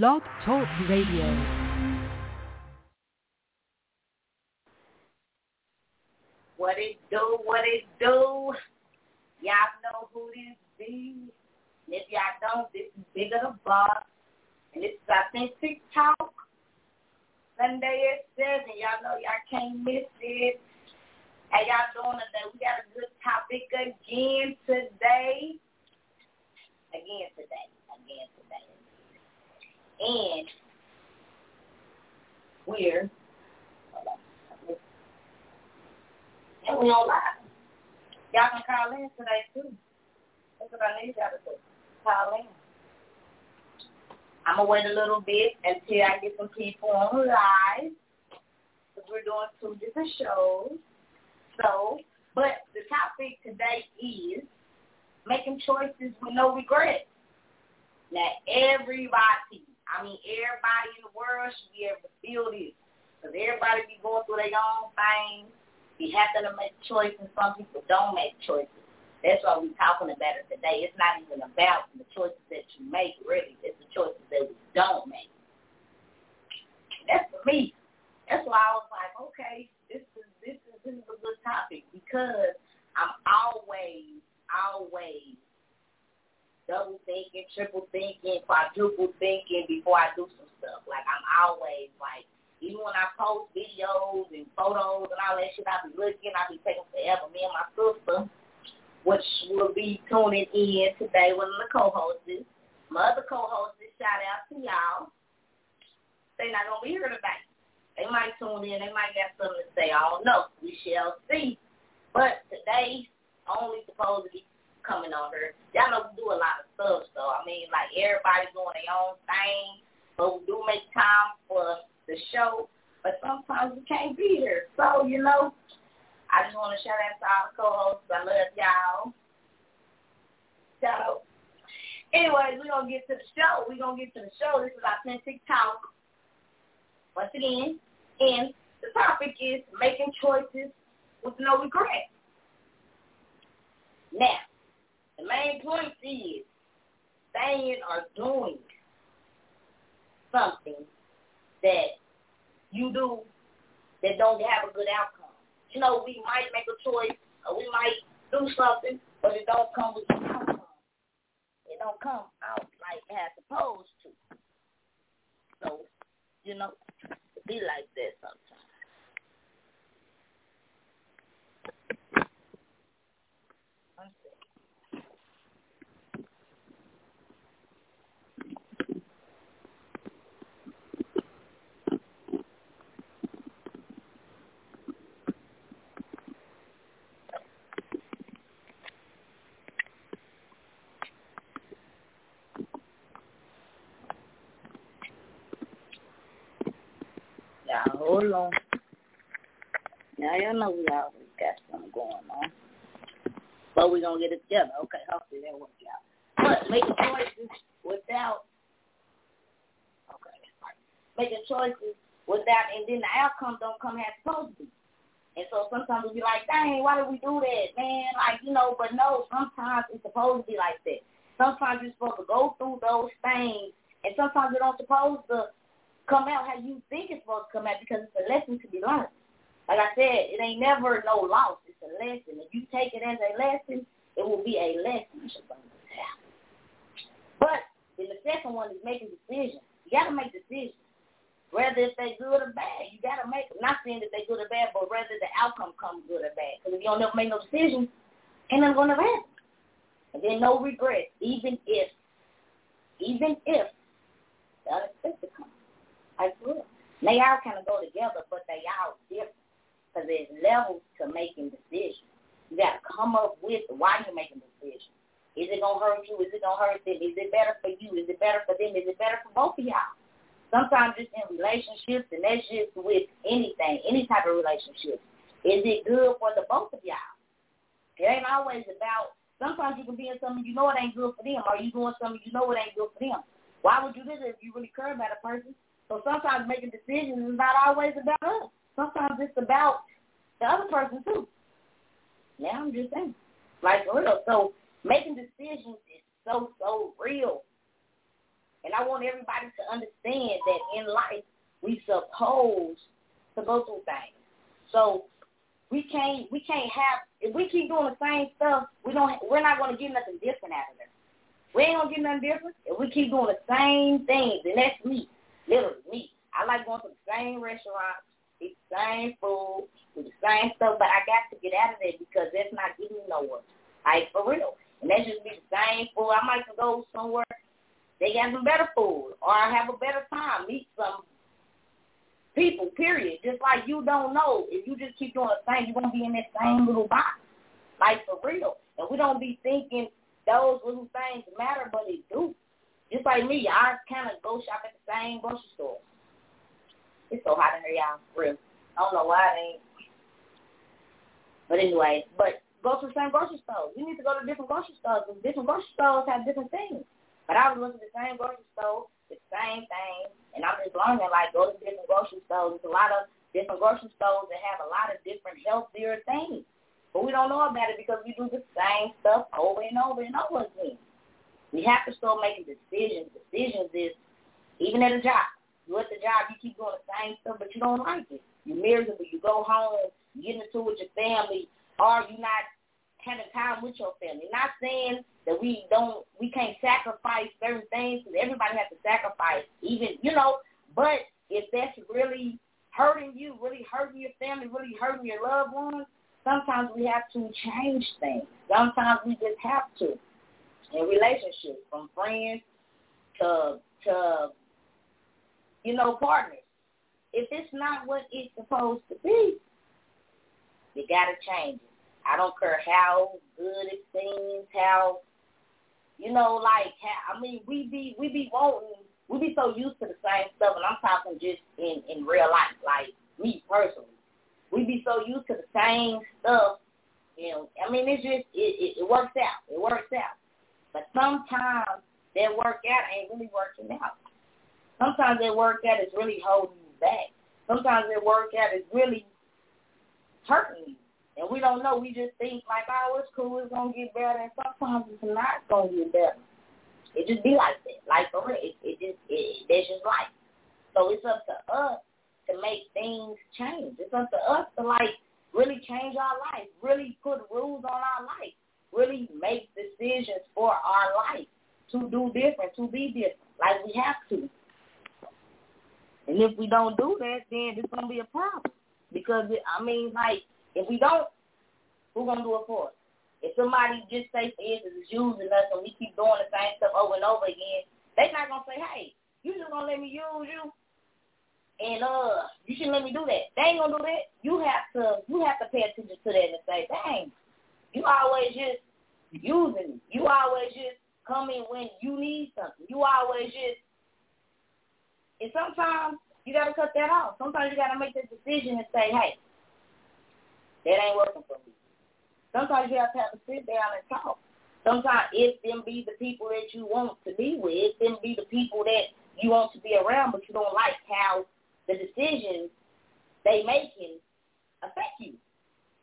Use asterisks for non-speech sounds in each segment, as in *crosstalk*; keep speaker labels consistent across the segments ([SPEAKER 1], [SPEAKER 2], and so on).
[SPEAKER 1] Blog Talk Radio.
[SPEAKER 2] What it do, what it do. Y'all know who this be. And if y'all don't, this is Bigga Da Boss. And this is Authentic Talk. Sunday at 7. Y'all know y'all can't miss it. How y'all doing today? We got a good topic again today. Again today. Again today. And we're and we on live. Y'all can call in today too. That's what I need y'all to do. Call in. I'm gonna wait a little bit until I get some people on live because we're doing two different shows. So, but the topic today is making choices with no regrets. Now, everybody, I mean, everybody in the world should be able to feel this. Because everybody be going through their own thing, be having to make choices. Some people don't make choices. That's why we're talking about it today. It's not even about the choices that you make, really. It's the choices that we don't make. That's for me. That's why I was like, okay, this is this is this is a good topic because I'm always, always double thinking, triple thinking, quadruple thinking before I do some stuff. Like I'm always like, even when I post videos and photos and all that shit, I be looking, I be taking forever. Me and my sister, which will be tuning in today, one of the co-hosts. My other co-hosts, shout out to y'all. They're not gonna be here today. They might tune in. They might got something to say. I don't know. We shall see. But today, Onlee supposed to be coming on her. Y'all know we do a lot of stuff, so I mean, like everybody doing their own thing, but we do make time for the show. But sometimes we can't be here. So you know, I just want to shout out to all the co-hosts. I love y'all. So, anyways, we're gonna get to the show. We're gonna get to the show. This is authentic talk once again, and the topic is making choices with no regret. Now, the main point is saying or doing something that you do that don't have a good outcome. You know, we might make a choice or we might do something, but it don't come with the outcome. It don't come out like it has supposed to. So, you know, be like that sometimes. On. Now y'all know we always got something going on. But we're gonna get it together. Okay, hopefully that works out. But making choices without okay. Making choices without and then the outcome don't come as supposed to be. And so sometimes we be like, dang, why did we do that, man? Like, you know, but no, sometimes it's supposed to be like that. Sometimes you're supposed to go through those things and sometimes it don't supposed to come out how you think it's supposed to come out because it's a lesson to be learned. Like I said, it ain't never no loss. It's a lesson. If you take it as a lesson, it will be a lesson. But then the second one is making decisions. You got to make decisions. Whether if they good or bad, you got to make them. Not saying that they good or bad, but whether the outcome comes good or bad. Because if you don't never make no decisions, ain't nothing to happen. And then no regret, even if, even if the unexpected comes. Like real. They all kind of go together, but they all different because there's levels to making decisions. You got to come up with why you're making decisions. Is it to hurt you? Is it to hurt them? Is it better for you? Is it better for them? Is it better for both of y'all? Sometimes it's in relationships, and that's just with anything, any type of relationship. Is it good for the both of y'all? It ain't always about, sometimes you can be in something you know it ain't good for them, or you doing something you know it ain't good for them. Why would you do this if you really care about a person? So sometimes making decisions is not always about us. Sometimes it's about the other person too. Yeah, I'm just saying. Like for real. So making decisions is so, so real. And I want everybody to understand that in life we suppose supposed to go through things. So we can't we can't have if we keep doing the same stuff, we don't we're not gonna get nothing different out of it. We ain't gonna get nothing different if we keep doing the same things, and that's me, literally me. I like going to the same restaurants, eat the same food, do the same stuff, but I got to get out of there because that's not getting nowhere. Like for real. And that's just be the same food. I might go somewhere they got some better food or I have a better time, meet some people, period. Just like you don't know. If you just keep doing the same, you're to be in that same little box. Like for real. And we don't be thinking those little things matter, but they do. Just like me, I kind of go shop at the same grocery store. It's so hot in here, y'all. For real. I don't know why it ain't. But anyway, but go to the same grocery store. You need to go to different grocery stores because different grocery stores have different things. But I was looking at the same grocery store, the same thing, and I'm just learning like go to different grocery stores. There's a lot of different grocery stores that have a lot of different healthier things. But we don't know about it because we do the same stuff over and over and over again. We have to start making decisions. Decisions is even at a job. You at the job, you keep doing the same stuff, but you don't like it. You miserable. You go home, you get into it with your family, or you not having time with your family. Not saying that we don't, we can't sacrifice certain things because everybody has to sacrifice, even you know. But if that's really hurting you, really hurting your family, really hurting your loved ones, sometimes we have to change things. Sometimes we just have to. In relationships, from friends to to you know partners. If it's not what it's supposed to be, you gotta change it. I don't care how good it seems, how you know, like how, I mean, we be we be wanting, we be so used to the same stuff, and I'm talking just in in real life, like me personally. We be so used to the same stuff, you know. I mean, it's just it, it, it works out. It works out, but sometimes that work out ain't really working out. Sometimes that work out is really holding you back. Sometimes that work out is really hurting you. And we don't know. We just think like, oh, it's cool. It's gonna get better. And sometimes it's not gonna get better. It just be like that. Like for real, it, it just it, that's just life. So it's up to us to make things change. It's up to us to like really change our life, really put rules on our life, really make decisions for our life to do different, to be different, like we have to. And if we don't do that, then it's gonna be a problem. Because it, I mean, like if we don't, who's gonna do it for us? If somebody just say for instance is using us and we keep doing the same stuff over and over again, they're not gonna say, Hey, you just gonna let me use you and uh you shouldn't let me do that. They ain't gonna do that. You have to you have to pay attention to that and say, Dang, you always just using me. You always just come in when you need something. You always just and sometimes you gotta cut that off. Sometimes you gotta make the decision and say, Hey, that ain't working for me. Sometimes you have to have to sit down and talk. Sometimes it them be the people that you want to be with. It them be the people that you want to be around, but you don't like how the decisions they making affect you.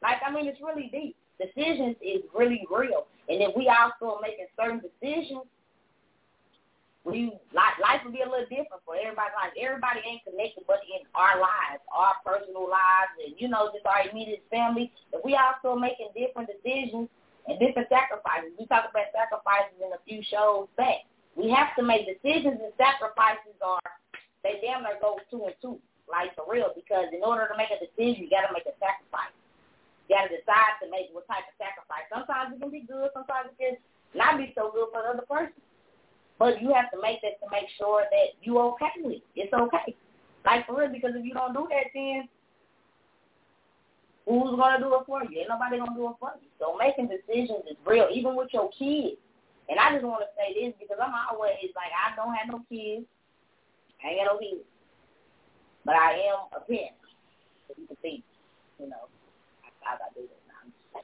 [SPEAKER 2] Like I mean, it's really deep. Decisions is really real, and if we also are making certain decisions we life life would be a little different for everybody. Like everybody ain't connected, but in our lives, our personal lives, and you know, just our immediate family. But we also making different decisions and different sacrifices. We talked about sacrifices in a few shows back. We have to make decisions, and sacrifices are they damn near go two and two, like for real. Because in order to make a decision, you got to make a sacrifice. Got to decide to make what type of sacrifice. Sometimes it can be good, sometimes it can not be so good for the other person. But you have to make that to make sure that you okay with it. It's okay. Like for real, because if you don't do that, then who's gonna do it for you? Ain't nobody gonna do it for you. So making decisions is real, even with your kids. And I just want to say this because I'm always like, I don't have no kids. I ain't got no kids. But I am a parent. So you can see, you know, Uh, I, I gotta do this now.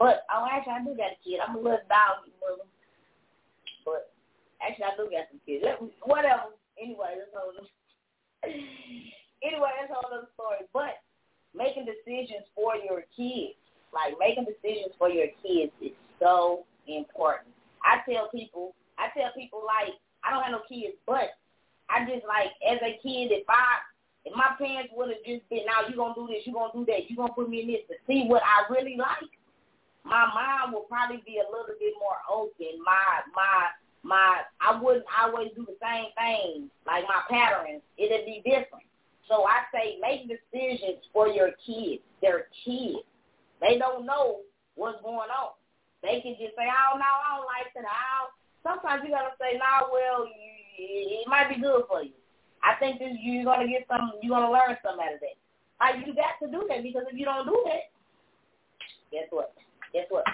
[SPEAKER 2] But oh, actually, I do got a kid. I'm a little doggy mother. But Actually, I do got some kids. Whatever. Anyway, that's all. *laughs* Anyway, that's all the story. But making decisions for your kids, like making decisions for your kids, is so important. I tell people, I tell people like I don't have no kids, but I just like as a kid, if I if my parents would have just been, now you gonna do this, you gonna do that, you gonna put me in this to see what I really like, my mind will probably be a little bit more open. My my my I wouldn't always do the same thing like my patterns. It'd be different. So I say make decisions for your kids. They're kids. They don't know what's going on. They can just say, "Oh no, I don't like that." I sometimes you gotta say, "No, well, it might be good for you." I think that you're gonna get some. You're gonna learn something out of that. Like you got to do that because if you don't do that, guess what? Guess what?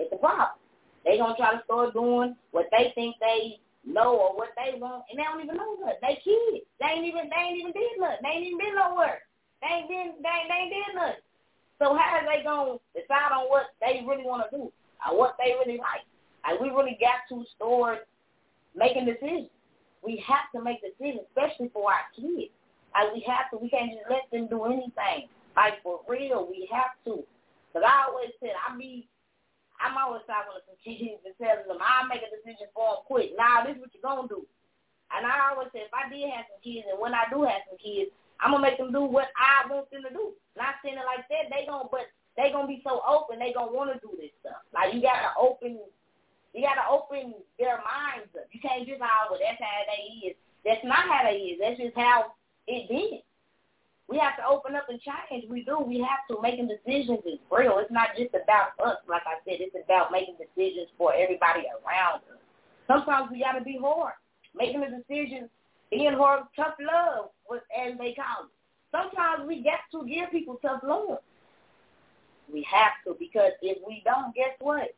[SPEAKER 2] It's a problem. They gonna try to start doing what they think they know or what they want, and they don't even know what they kids. They ain't even they ain't even did nothing. They ain't even been nowhere. They ain't been they, they ain't did nothing. So how are they gonna decide on what they really want to do or what they really like? Like we really got to start making decisions we have to make decisions, especially for our kids. Like we have to, we can't just let them do anything. Like for real, we have to. Because I always said, I be, I'm always talking to some kids and telling them, I'll make a decision for them quick. Now, this is what you're to do. And I always say, if I did have some kids, and when I do have some kids, I'm to make them do what I want them to do. Not saying it like that. They to, but they to be so open, they to want to do this stuff. Like, you got to open you got to open their minds up. You can't just, oh, well, that's how they is. That's not how they is. That's just how it did. We have to open up and change. We do. We have to. Making decisions is real. It's not just about us. Like I said, it's about making decisions for everybody around us. Sometimes we got to be hard. Making a decision, being hard, tough love, as they call it. Sometimes we got to give people tough love. We have to because if we don't, guess what?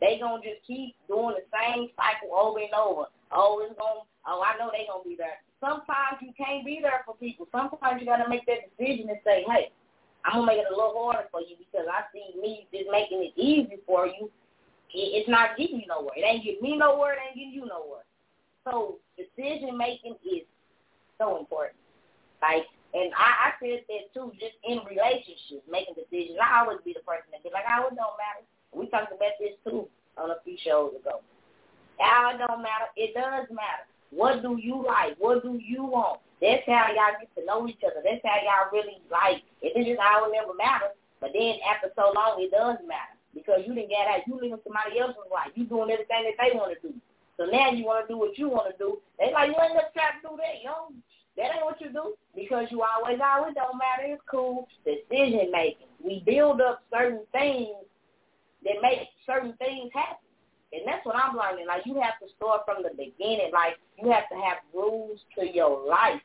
[SPEAKER 2] They gonna just keep doing the same cycle over and over. Oh, it's gonna. Oh, I know they gonna be there. Sometimes you can't be there for people. Sometimes you gotta make that decision and say, hey, I'm gonna make it a little harder for you because I see me just making it easy for you. It's not getting you nowhere. It ain't getting me nowhere. It ain't getting you nowhere. So decision making is so important. Like, and I, I said that too, just in relationships, making decisions. I always be the person that be like, oh, it don't matter. We talked about this too on a few shows ago. It don't matter. It does matter. What do you like? What do you want? That's how y'all get to know each other. That's how y'all really like. It's just how it never matters, but then after so long, it does matter because you didn't get out. You living somebody else's life. You doing everything that they want to do. So now you want to do what you want to do. They like you ain't tried to do that, yo. That ain't what you do because you always always don't matter. It's cool. Decision making. We build up certain things that make certain things happen. And that's what I'm learning. Like you have to start from the beginning. Like you have to have rules to your life.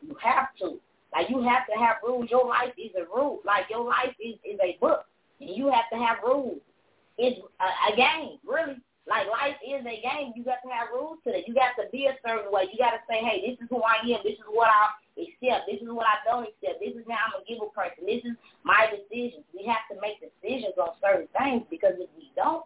[SPEAKER 2] You have to. Like you have to have rules. Your life is a rule. Like your life is, is a book. And you have to have rules. It's a, a game, really. Like life is a game. You got to have rules to it. You got to be a certain way. You got to say, hey, this is who I am. This is what I accept. This is what I don't accept. This is how I'm gonna give a person. This is my decisions. We have to make decisions on certain things because if we don't,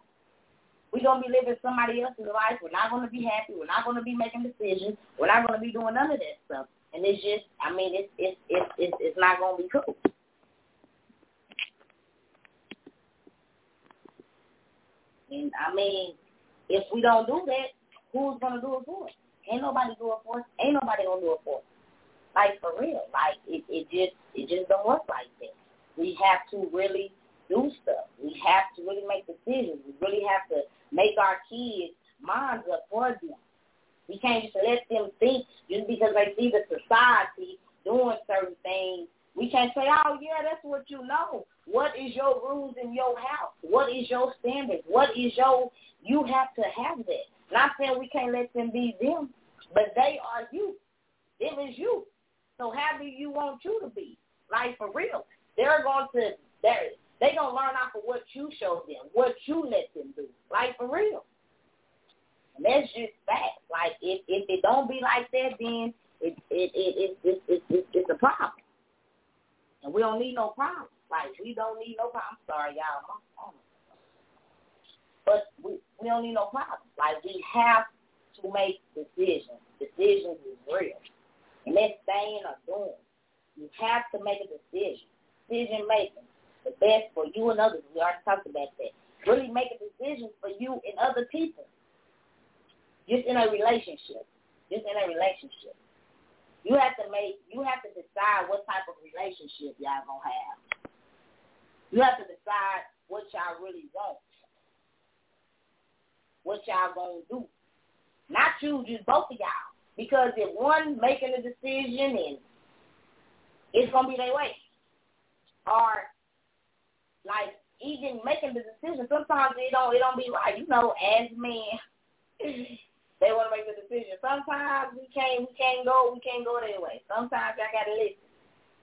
[SPEAKER 2] we're going to be living somebody else's life. We're not going to be happy. We're not going to be making decisions. We're not going to be doing none of that stuff. And it's just, I mean, it's it's it's it's, it's not going to be cool. And I mean, if we don't do that, who's gonna do it for us? Ain't nobody do it for us. Ain't nobody gonna do it for us. Like for real. Like it, it just it just don't work like that. We have to really do stuff. We have to really make decisions. We really have to make our kids minds up for them. We can't just let them think just because they see the society doing certain things. We can't say, oh, yeah, that's what you know. What is your rules in your house? What is your standards? What is your you have to have that. Not saying we can't let them be them, but they are you. Them is you. So how do you want you to be? Like for real. They're going to they're they gonna learn off of what you show them, what you let them do. Like for real. And that's just that. Like if if it don't be like that, then it it it it, it, it, it's a problem. And we don't need no problem. Like we don't need no problem. I'm sorry, y'all. But we, we don't need no problem. Like we have to make decisions. Decisions is real. That's staying or doing. You have to make a decision. Decision making. The best for you and others. We already talked about that. Really make a decision for you and other people. Just in a relationship. just in a relationship. You have to make, you have to decide what type of relationship y'all gonna have. You have to decide what y'all really want. What y'all gonna do. Not you, just both of y'all. Because if one making a decision and it's gonna be their way. Or like even making the decision, sometimes it don't it don't be right. You know, as men *laughs* they want to make the decision. Sometimes we can't, we can't go, we can't go their way. Sometimes I got to listen.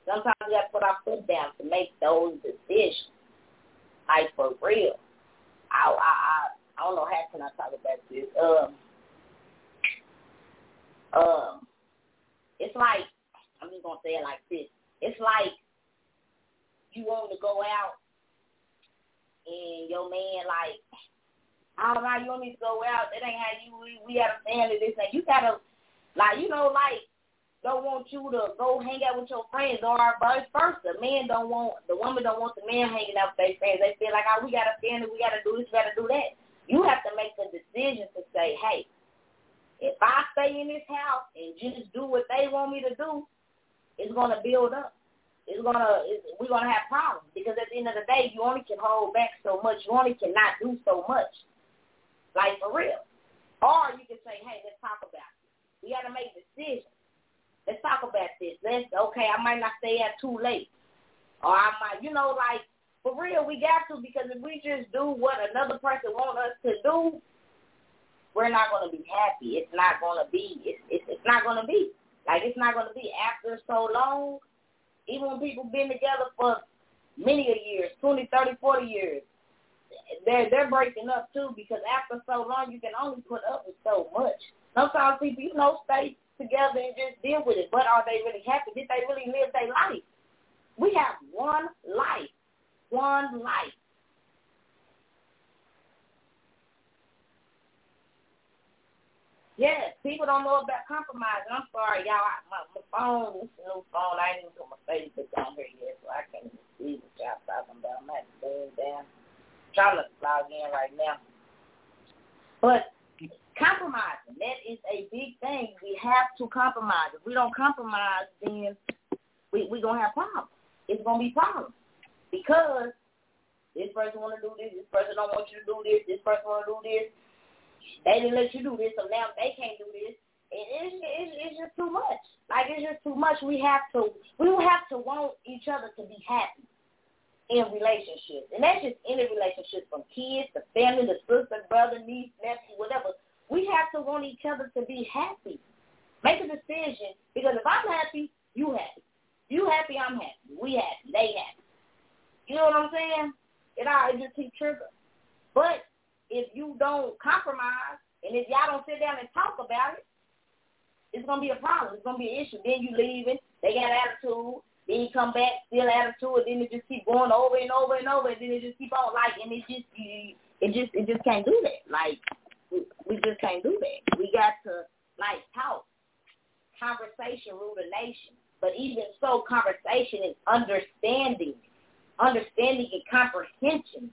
[SPEAKER 2] Sometimes we got to put our foot down to make those decisions. Like for real. I, I, I, I don't know how can I talk about this. Um, um, it's like I'm just gonna say it like this. It's like you want to go out and your man like I don't know, you want me to go out. That ain't how you, we, we got to stand this and you got to, like, you know, like, don't want you to go hang out with your friends or vice versa. Men don't want, the woman don't want the man hanging out with their friends. They feel like, oh, we got stand it, we got to do this, we got to do that. You have to make the decision to say, hey, if I stay in this house and just do what they want me to do, it's to build up. It's gonna, it's, we're gonna have problems because at the end of the day, you only can hold back so much. You only cannot do so much. Like for real. Or you can say, hey, let's talk about it. We got to make decisions. Let's talk about this. Let's, okay, I might not stay out too late. Or I might, you know, like, for real, we got to because if we just do what another person wants us to do, we're not going to be happy. It's not going to be, it's, it's, it's not going to be. Like, it's not going to be after so long. Even when people been together for many years, 20, 30, 40 years, they're they're breaking up too because after so long you can only put up with so much. Sometimes people, you know, stay together and just deal with it. But are they really happy? Did they really live their life? We have one life. One life. Yes, people don't know about compromise. I'm sorry, y'all. I, my, my phone, this new phone, I didn't even put my Facebook on here yet, so I can't even see what y'all talking about. I'm at the down trying to log in right now. But compromising, that is a big thing. We have to compromise. If we don't compromise, then we we gonna have problems. It's gonna be problems because this person want to do this, this person don't want you to do this, this person want to do this. They didn't let you do this, so now they can't do this. It, it's, it's it's just too much. Like it's just too much. We have to we have to want each other to be happy in relationships. And that's just any relationship from kids to family to sister, brother, niece, nephew, whatever. We have to want each other to be happy. Make a decision because if I'm happy, you happy. You happy, I'm happy. We happy. They happy. You know what I'm saying? It all it just keep triggering. But if you don't compromise and if y'all don't sit down and talk about it, it's gonna be a problem. It's gonna be an issue. Then you leaving. They got attitude. Then you come back, still attitude, then it just keep going over and over and over, and then it just keep on like, and it just, it just, it just can't do that. Like, we, we just can't do that. We got to like talk. Conversation rule the nation. But even so, conversation is understanding, understanding and comprehension.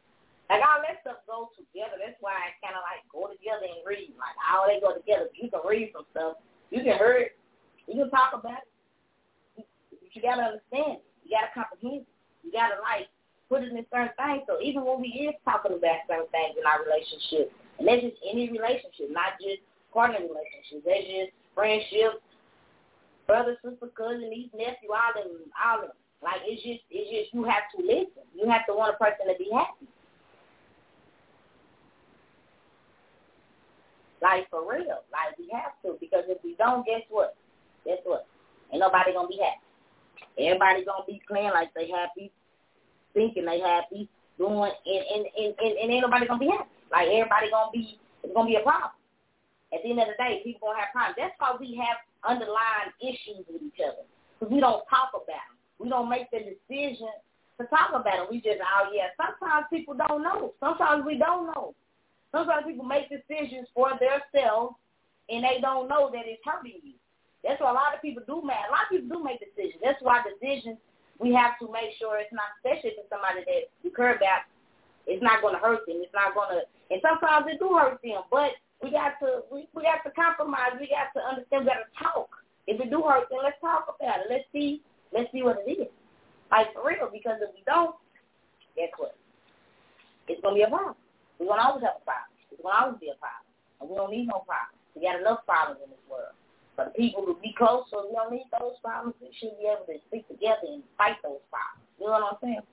[SPEAKER 2] Like all that stuff goes together. That's why I kind of like go together and read. Like all they go together. You can read some stuff. You can hear it. You can talk about it. But you gotta understand it. You gotta comprehend it. You gotta like put it in certain things. So even when we is talking about certain things in our relationship, and that's just any relationship, not just partner relationships. That's just friendships, brother, sister, cousin, niece, nephew, all them, all them. Like it's just, it's just you have to listen. You have to want a person to be happy. Like for real, like we have to because if we don't, guess what? Guess what? Ain't nobody gonna be happy. Everybody gonna be playing like they happy, thinking they happy, doing, and and and, and, and ain't nobody gonna be happy. Like everybody gonna be, it's gonna be a problem. At the end of the day, people gonna have problems. That's why we have underlying issues with each other because we don't talk about them. We don't make the decision to talk about them. We just, oh yeah. Sometimes people don't know. Sometimes we don't know. Sometimes people make decisions for themselves and they don't know that it's hurting you. That's why a lot of people do make. A lot of people do make decisions. That's why decisions we have to make sure it's not, especially for somebody that you care about, it's not going to hurt them. It's not going to, and sometimes it do hurt them. But we got to we, we got to compromise. We got to understand. We got to talk. If it do hurt, then let's talk about it. Let's see. Let's see what it is. Like for real. Because if we don't, guess what? It's gonna be a problem. We're gonna always have a problem. It's gonna always be a problem, and we don't need no problems. We got enough problems in this world. But people to be close, so we don't need those problems. We should be able to stick together and fight those problems. You know what I'm saying?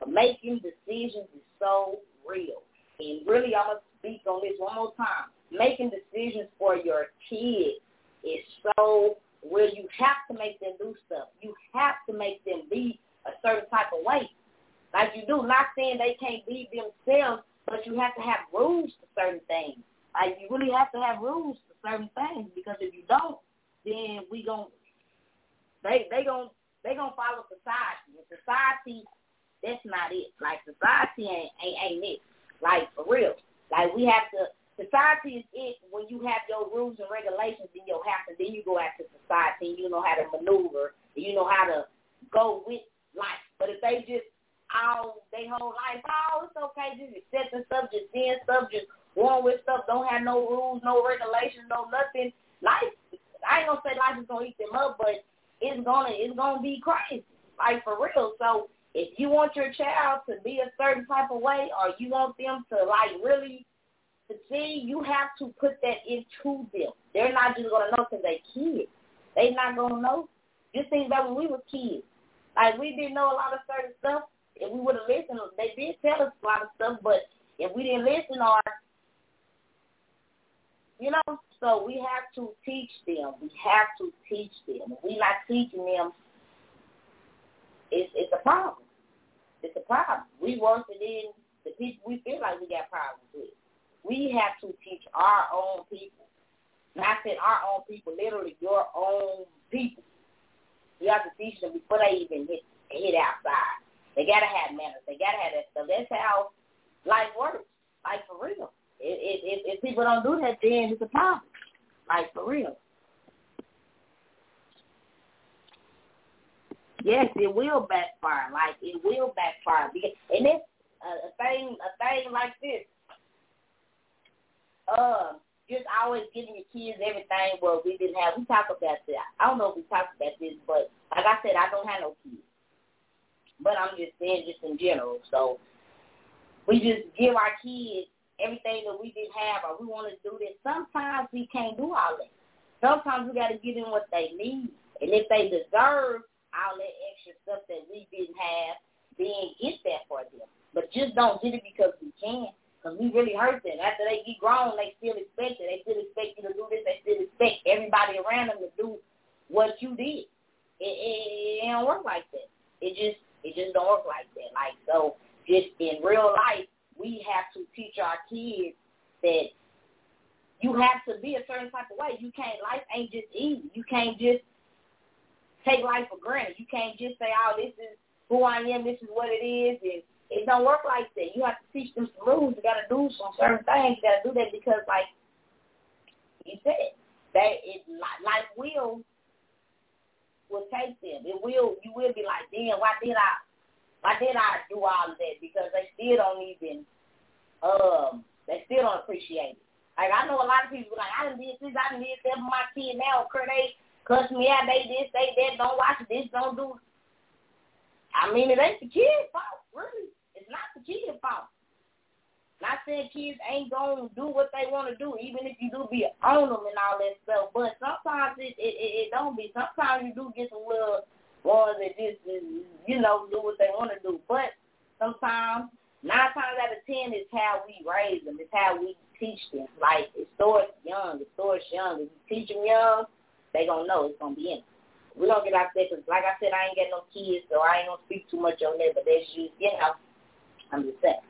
[SPEAKER 2] But making decisions is so real. And really, I'm to speak on this one more time. Making decisions for your kids is so real. You have to make them do stuff. You have to make them be a certain type of way. Like you do. Not saying they can't be themselves, but you have to have rules for certain things. Like you really have to have rules for certain things because if you don't, then we gon' they they gon' they gonna follow society. And society, that's not it. Like society ain't ain't, ain't it. Like for real. Like we have to. Society is it when you have your rules and regulations. Then you have to. Then you go after society. and You know how to maneuver. And you know how to go with life. But if they just all they whole life, oh, it's okay, just accepting stuff, just seeing stuff, just going with stuff, don't have no rules, no regulations, no nothing. Life I ain't gonna say life is gonna eat them up, but it's gonna it's gonna be crazy, like for real. So if you want your child to be a certain type of way, or you want them to like really succeed, you have to put that into them. They're not just gonna know because they kids. They not gonna know. Just think about when we were kids. Like we didn't know a lot of certain stuff. If we would have listened, they did tell us a lot of stuff, but if we didn't listen or you know, so we have to teach them. We have to teach them. If we're not teaching them, it's, it's a problem. It's a problem. We worse in the people we feel like we got problems with. We have to teach our own people. Not saying our own people, literally your own people. You have to teach them before they even hit hit outside. They gotta have manners. They gotta have that stuff. That's how life works. Like for real. If, if, if people don't do that, then it's a problem. Like for real. Yes, it will backfire. Like it will backfire and it's a, a thing, a thing like this. Uh, just always giving your kids everything. Well, we didn't have. We talk about that. I don't know if we talked about this, but like I said, I don't have no kids. But I'm just saying, just in general. So we just give our kids everything that we didn't have or we want to do this. Sometimes we can't do all that. Sometimes we got to give them what they need. And if they deserve all that extra stuff that we didn't have, then get that for them. But just don't get it because we can. Because we really hurt them. After they get grown, they still expect it. They still expect you to do this. They still expect everybody around them to do what you did. It, it, it don't work like that. It just it just don't work like that. Like so, just in real life, we have to teach our kids that you have to be a certain type of way. You can't life ain't just easy. You can't just take life for granted. You can't just say, Oh, this is who I am, this is what it is and it don't work like that. You have to teach them some rules. You gotta do some certain things. You gotta do that because like you said, that life will will take them. It will you will be like, damn, why did I why did I do all of that? Because they still don't even, um, they still don't appreciate it. Like I know a lot of people like I did this, I did that for my kid now. Could they cuss me out? They this, they that. Don't watch this, don't do. I mean, it ain't the kid's fault, really. It's not the kid's fault. Not saying kids ain't gonna do what they want to do, even if you do be on them and all that stuff. But sometimes it it, it, it don't be. Sometimes you do get some little ones that just, you know, do what they want to do. But sometimes, nine times out of ten, it's how we raise them. It's how we teach them. Like, it starts young. It starts young. If you teach them young, they to know it's to be in. We don't get out there because, like I said, I ain't got no kids, so I ain't to speak too much on that. But that's just, you know, I'm just saying.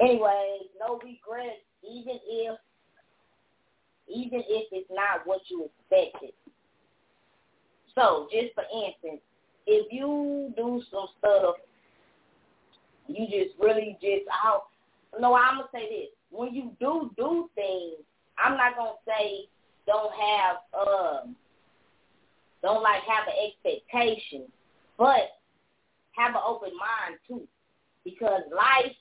[SPEAKER 2] Anyway, no regrets, even if even if it's not what you expected. So, just for instance, if you do some stuff, you just really just, I no, I'm gonna say this: when you do do things, I'm not gonna say don't have um don't like have an expectation, but have an open mind too, because life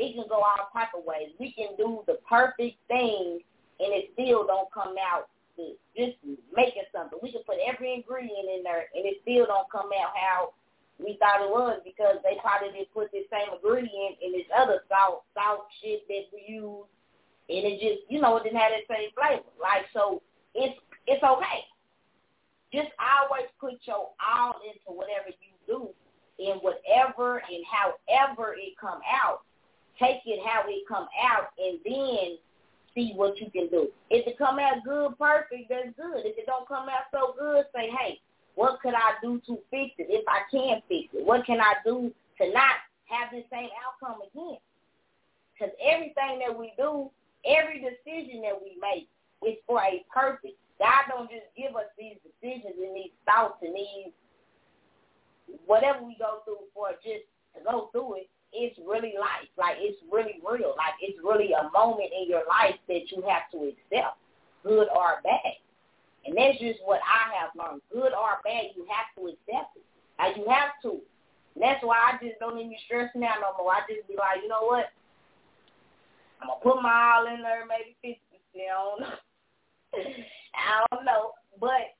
[SPEAKER 2] it can go all type of ways. We can do the perfect thing and it still don't come out to just making something. We can put every ingredient in there and it still don't come out how we thought it was because they probably didn't put the same ingredient in this other salt salt shit that we use and it just you know, it didn't have that same flavor. Like so it's it's okay. Just always put your all into whatever you do in whatever and however it come out. Take it how it come out and then see what you can do. If it come out good, perfect, that's good. If it don't come out so good, say, hey, what could I do to fix it if I can fix it? What can I do to not have the same outcome again? Because everything that we do, every decision that we make is for a purpose. God don't just give us these decisions and these thoughts and these whatever we go through for just to go through it. It's really life. Like it's really real. Like it's really a moment in your life that you have to accept, good or bad. And that's just what I have learned. Good or bad, you have to accept it. Like you have to. And that's why I just don't even stress now no more. I just be like, you know what? I'm gonna put my all in there, maybe fifty percent. *laughs* I don't know, but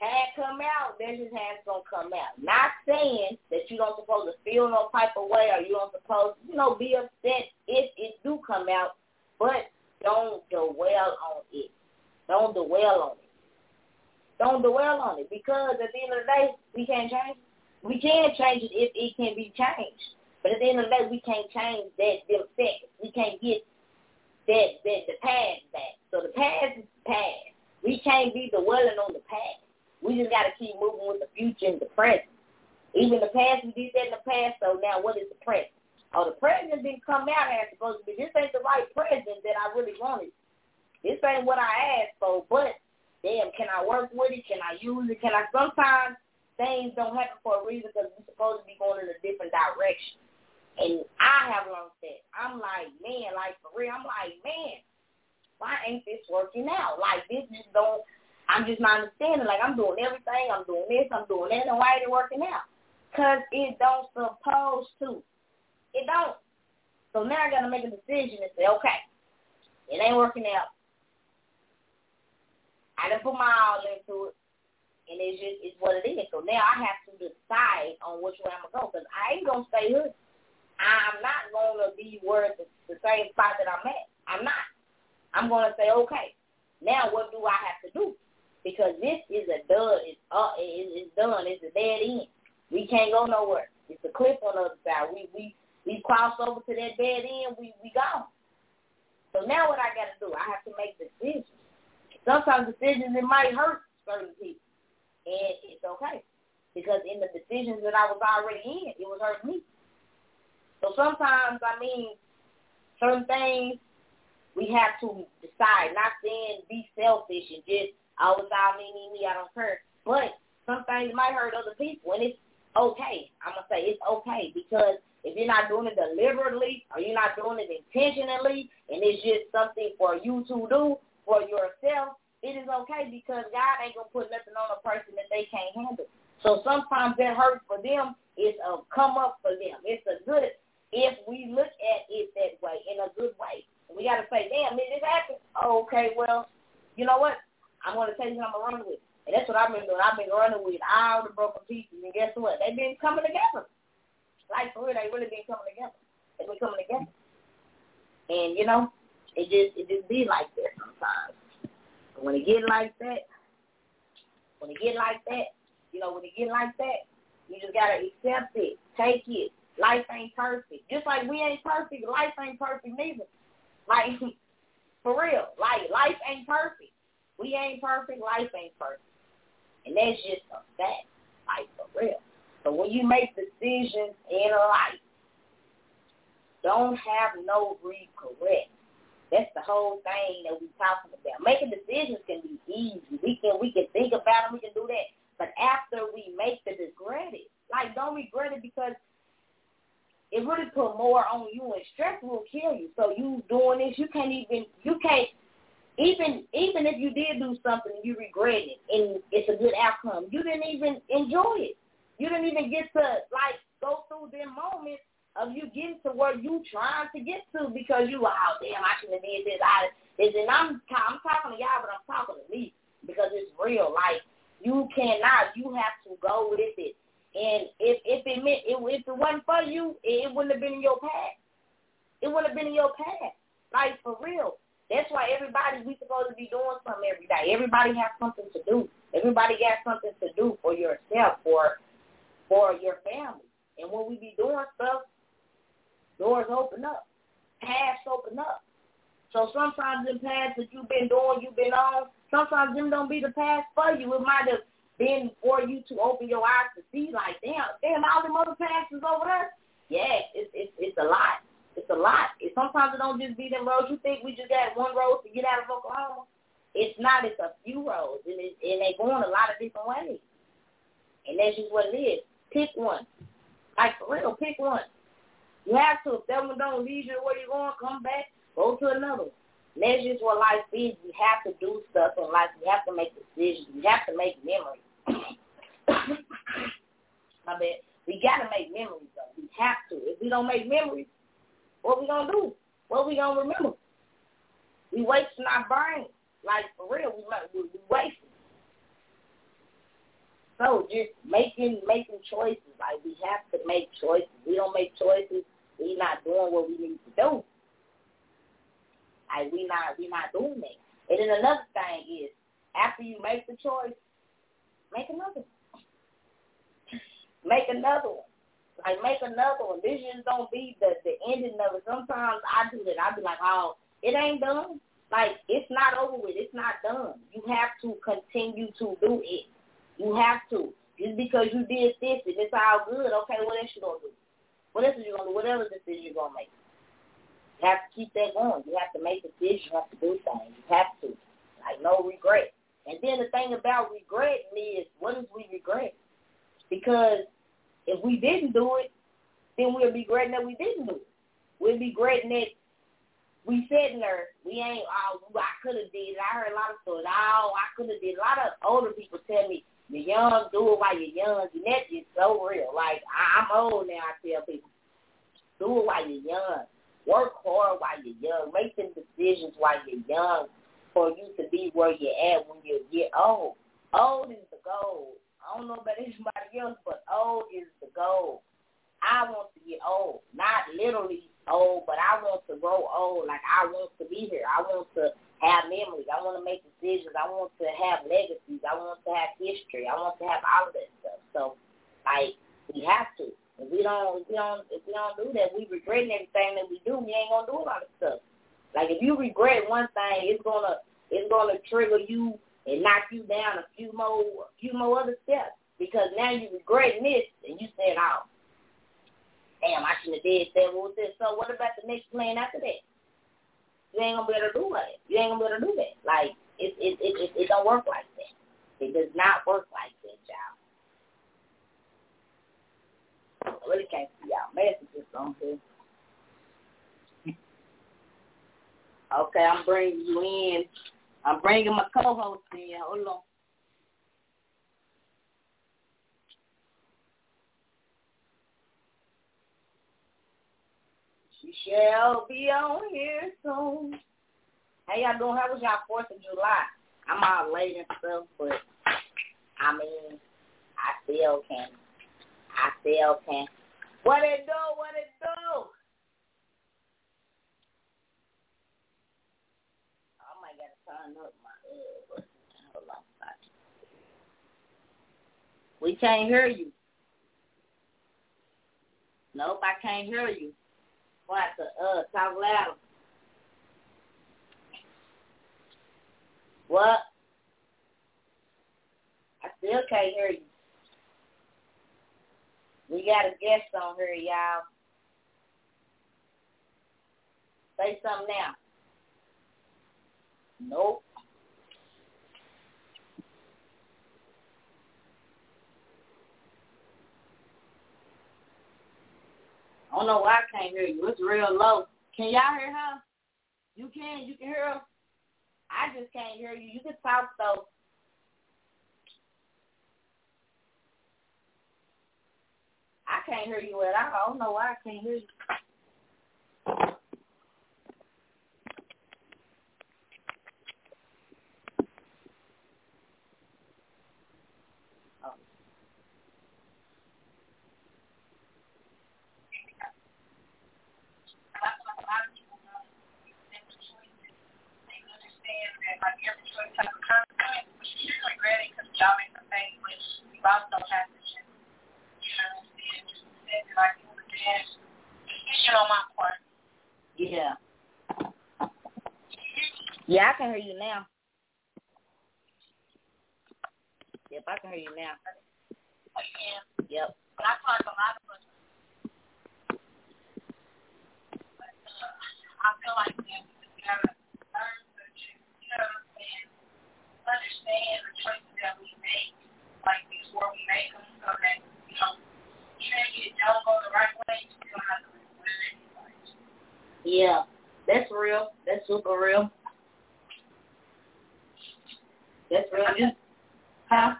[SPEAKER 2] had come out, that just has gonna come out. Not saying that you don't supposed to feel no type of way or you don't supposed, you know, be upset if it do come out, but don't dwell on it. Don't dwell on it. Don't dwell on it because at the end of the day, we can't change it. We can change it if it can be changed. But at the end of the day, we can't change that them seconds. We can't get that that the past back. So the past is past. We can't be dwelling on the past. We just got to keep moving with the future and the present. Even the past, we did that in the past, so now what is the present? Oh, the present didn't come out as supposed to be. This ain't the right present that I really wanted. This ain't what I asked for, but damn, can I work with it? Can I use it? Can I? Sometimes things don't happen for a reason because we're supposed to be going in a different direction. And I have learned that. I'm like, man, like for real, I'm like, man, why ain't this working out? Like this just don't I'm just not understanding. Like I'm doing everything. I'm doing this. I'm doing that. And why ain't it working out? Cause it don't supposed to. It don't. So now I got to make a decision and say, okay, it ain't working out. I didn't put my all into it, and it's just it's what it is. So now I have to decide on which way I'm gonna go. Cause I ain't gonna stay here. I'm not gonna be where the, the same spot that I'm at. I'm not. I'm gonna say, okay, now what do I have to do? Because this is a done. It's uh, it's done. It's a dead end. We can't go nowhere. It's a cliff on the other side. We we we cross over to that dead end. We we gone. So now what I got to do? I have to make decisions. Sometimes decisions it might hurt certain people, and it's okay because in the decisions that I was already in, it was hurting me. So sometimes, I mean, certain things we have to decide. Not saying be selfish and just all the time, me, me, me, I don't care. But some things might hurt other people, and it's okay. I'm going to say it's okay because if you're not doing it deliberately or you're not doing it intentionally and it's just something for you to do for yourself, it is okay because God ain't going to put nothing on a person that they can't handle. So sometimes that hurt for them is a come up for them. It's a good if we look at it that way, in a good way. We got to say, damn, did this happen? Oh, okay, well, you know what? I'm going to tell you who I'm going to run with. And that's what I've been doing. I've been running with all the broken pieces. And guess what? They've been coming together. Like, for real, they really been coming together. They've been coming together. And, you know, it just it just be like that sometimes. But when it get like that, when it get like that, you know, when it get like that, you just got to accept it. Take it. Life ain't perfect. Just like we ain't perfect, life ain't perfect neither. Like, *laughs* for real. Like, life ain't perfect. We ain't perfect. Life ain't perfect. And that's just a fact. Like, for real. So when you make decisions in life, don't have no regret. That's the whole thing that we're talking about. Making decisions can be easy. We can we can think about it. We can do that. But after we make the regret it, like don't regret it because it really put more on you and stress will kill you. So you doing this, you can't even you can't even even if you did do something you regret it and it's a good outcome, you didn't even enjoy it. You didn't even get to like go through the moments of you getting to where you trying to get to because you were oh damn I shouldn't have did this. I is, and I'm I'm talking to y'all, but I'm talking to me because it's real. Like you cannot, you have to go with it. And if if it meant if, if it wasn't for you, it wouldn't have been in your path. It wouldn't have been in your path. Like for real. That's why everybody we supposed to be doing something every day. Everybody has something to do. Everybody got something to do for yourself, for for your family. And when we be doing stuff, doors open up, paths open up. So sometimes the paths that you've been doing, you've been on, sometimes them don't be the path for you. It might have been for you to open your eyes to see, like, damn, damn, all the other paths is over there. Yeah, it's it's it's a lot. It's a lot. It, sometimes it don't just be them roads. You think we just got one road to get out of Oklahoma? It's not. It's a few roads, and, it, and they going a lot of different ways. And that's just what it is. Pick one. Like for real, pick one. You have to. If that one don't lead you to where you're going, come back, go to another. And that's just what life is. We have to do stuff in life. We have to make decisions. We have to make memories. *coughs* My bad. We got to make memories, though. We have to. If we don't make memories, what we gonna do? What we gonna remember? We wasting our brain. Like for real, we we, we wasting. So just making making choices. Like we have to make choices. We don't make choices, we not doing what we need to do. Like we not we not doing that. And then another thing is after you make the choice, make another one. *laughs* Make another one. Like make another one. Just don't be the the ending of it. Sometimes I do that. I be like, oh, it ain't done. Like it's not over with. It's not done. You have to continue to do it. You have to. Just because you did this and it's all good, okay, what else you gonna do? What else are you gonna do? Whatever decision you're gonna make. You have to keep that going. You have to make decisions. You have to do things. You have to. Like no regret. And then the thing about regret is, what is we regret? Because if we didn't do it, then we'll be regretting that we didn't do it. We'll be regretting that we sitting there. We ain't. Oh, I could have did. I heard a lot of stories. Oh, I could have did. A lot of older people tell me, "You're young. Do it while you're young." And that's so real. Like I'm old now. I tell people, do it while you're young. Work hard while you're young. Make some decisions while you're young for you to be where you're at when you get old. Old is the goal. I don't know about anybody else, but old is the goal. I want to get old, not literally old, but I want to grow old. Like I want to be here. I want to have memories. I want to make decisions. I want to have legacies. I want to have history. I want to have all of that stuff. So, like, we have to. If we don't, if we don't, if we don't do that, we regret everything that we do. We ain't gonna do a lot of stuff. Like if you regret one thing, it's gonna, it's gonna trigger you and knock you down a few more a few more other steps because now you regretting this and you said, Oh, damn, I shouldn't have did that. What was this? So what about the next plan after that? You ain't gonna be able to do it. You ain't gonna be able to do that. Like it it it it, it don't work like that. It does not work like that, y'all. I really can't see y'all messages on here. *laughs* Okay, I'm bringing you in I'm bringing my co-host in. Hold on. She shall be on here soon. How y'all doing? How was y'all Fourth of July? I'm all late and stuff, but I mean, I still can. I still can. What it do? What it do? My uh hold on. We can't hear you. Nope, I can't hear you. What the uh talk louder. What? I still can't hear you. We got a guest on here, y'all. Say something now. Nope. I don't know why I can't hear you. It's real low. Can y'all hear her? You can. You can hear her. I just can't hear you. You can talk though. I can't hear you at all. I don't know why I can't hear you. Can hear you now. Yep, I can hear you now.
[SPEAKER 1] Yeah.
[SPEAKER 2] Yep.
[SPEAKER 1] But I like a lot of us, I feel like we gotta learn to, you know saying, understand the choices that we make, like before we make them, so that, you know, even if you don't go the right way, you don't have to regret it.
[SPEAKER 2] Yeah, that's real. That's super real. That's real. Just, huh?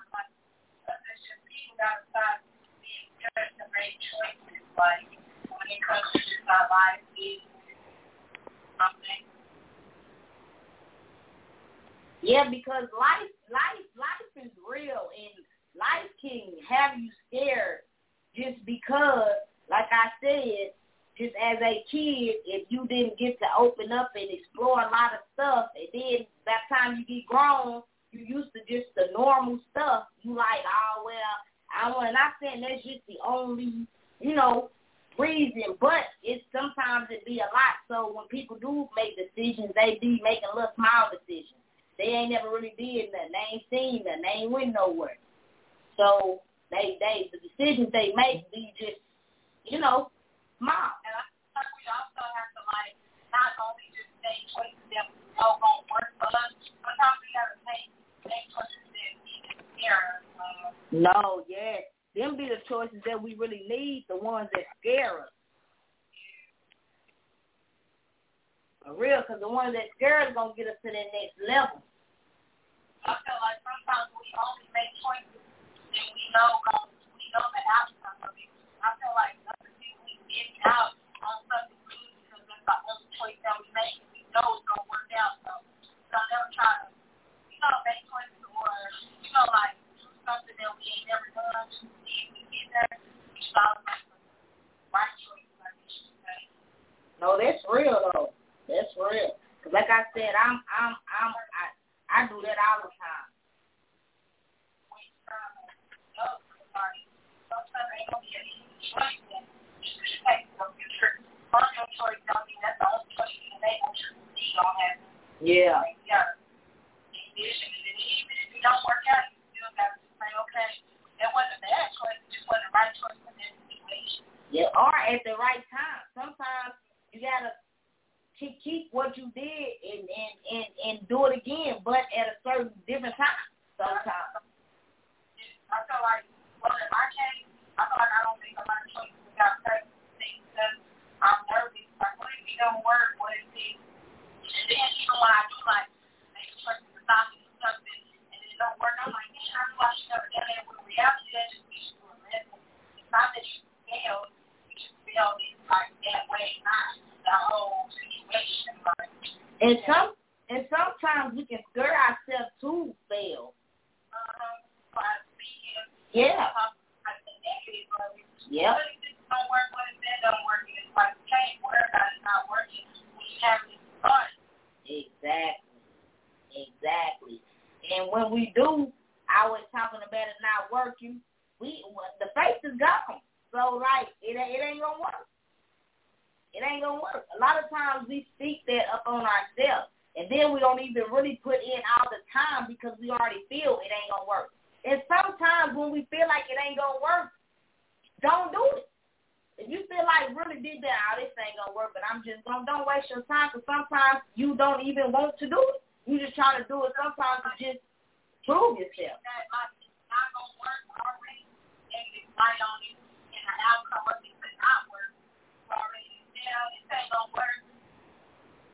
[SPEAKER 2] Yeah, because life, life, life is real, and life can have you scared just because, like I said, just as a kid, if you didn't get to open up and explore a lot of stuff, and then by the time you get grown, you used to just the normal stuff. You like, oh well, I want. Not saying that's just the only, you know, reason, but it's sometimes it be a lot. So when people do make decisions, they be making little small decisions. They ain't never really did nothing. They ain't seen nothing. They ain't went nowhere. So they they the decisions they make be just, you know, small.
[SPEAKER 1] And I think we also have to like not only just make choices that won't work for us, sometimes we gotta make that.
[SPEAKER 2] No, yes. Them be the choices that we really need, the ones that scare us. For real, because the ones that scare us going to get us to that next level.
[SPEAKER 1] I feel like sometimes we only make choices and we know um, we know the outcome of it. I feel like other we get out on something good because that's the only choice that we make we know it's gonna work out. So so I never try to know like do something that we ain't never done we get there. We should always right choices like you should say.
[SPEAKER 2] No, that's real though. That's real. Cause like I said, I'm I'm I'm I I do that all the time. Yeah, or at the right time. Sometimes you gotta keep keep what you did and and and and do it again, but at a certain different time. Sometimes.
[SPEAKER 1] I feel like, well, in my case, I feel like I don't make a lot of choices without certain things because I'm nervous. Like, what if it don't work? What if it? And then even when I do like make choices to stop and do something and it don't work, I'm like, man, I knew I should never done that. With reality, that just be you a lesson. It's not that you failed, you just failed it like that way, not the whole situation. Like,
[SPEAKER 2] And some and sometimes we can scare ourselves to fail.
[SPEAKER 1] uh-huh, by speaking.
[SPEAKER 2] Yeah.
[SPEAKER 1] Like the negative of it.
[SPEAKER 2] Yep.
[SPEAKER 1] What if this don't work? What if that don't work? And it's like, you can't worry about it not working when you have this fun.
[SPEAKER 2] Exactly. Exactly. And when we do, I was talking about it not working. We the face is gone. So like it ain't- it ain't gonna work. It ain't gonna work. A lot of times we speak that up on ourselves, and then we don't even really put in all the time because we already feel it ain't gonna work. And sometimes when we feel like it ain't gonna work, don't do it. If you feel like really did that, oh, this ain't gonna work, but I'm just gonna don't waste your time because sometimes you don't even want to do it. You just try to do it sometimes to just prove yourself.
[SPEAKER 1] That like it's not gonna work already, and it's right on it, and the outcome of it could not work already. You know, this ain't gonna work.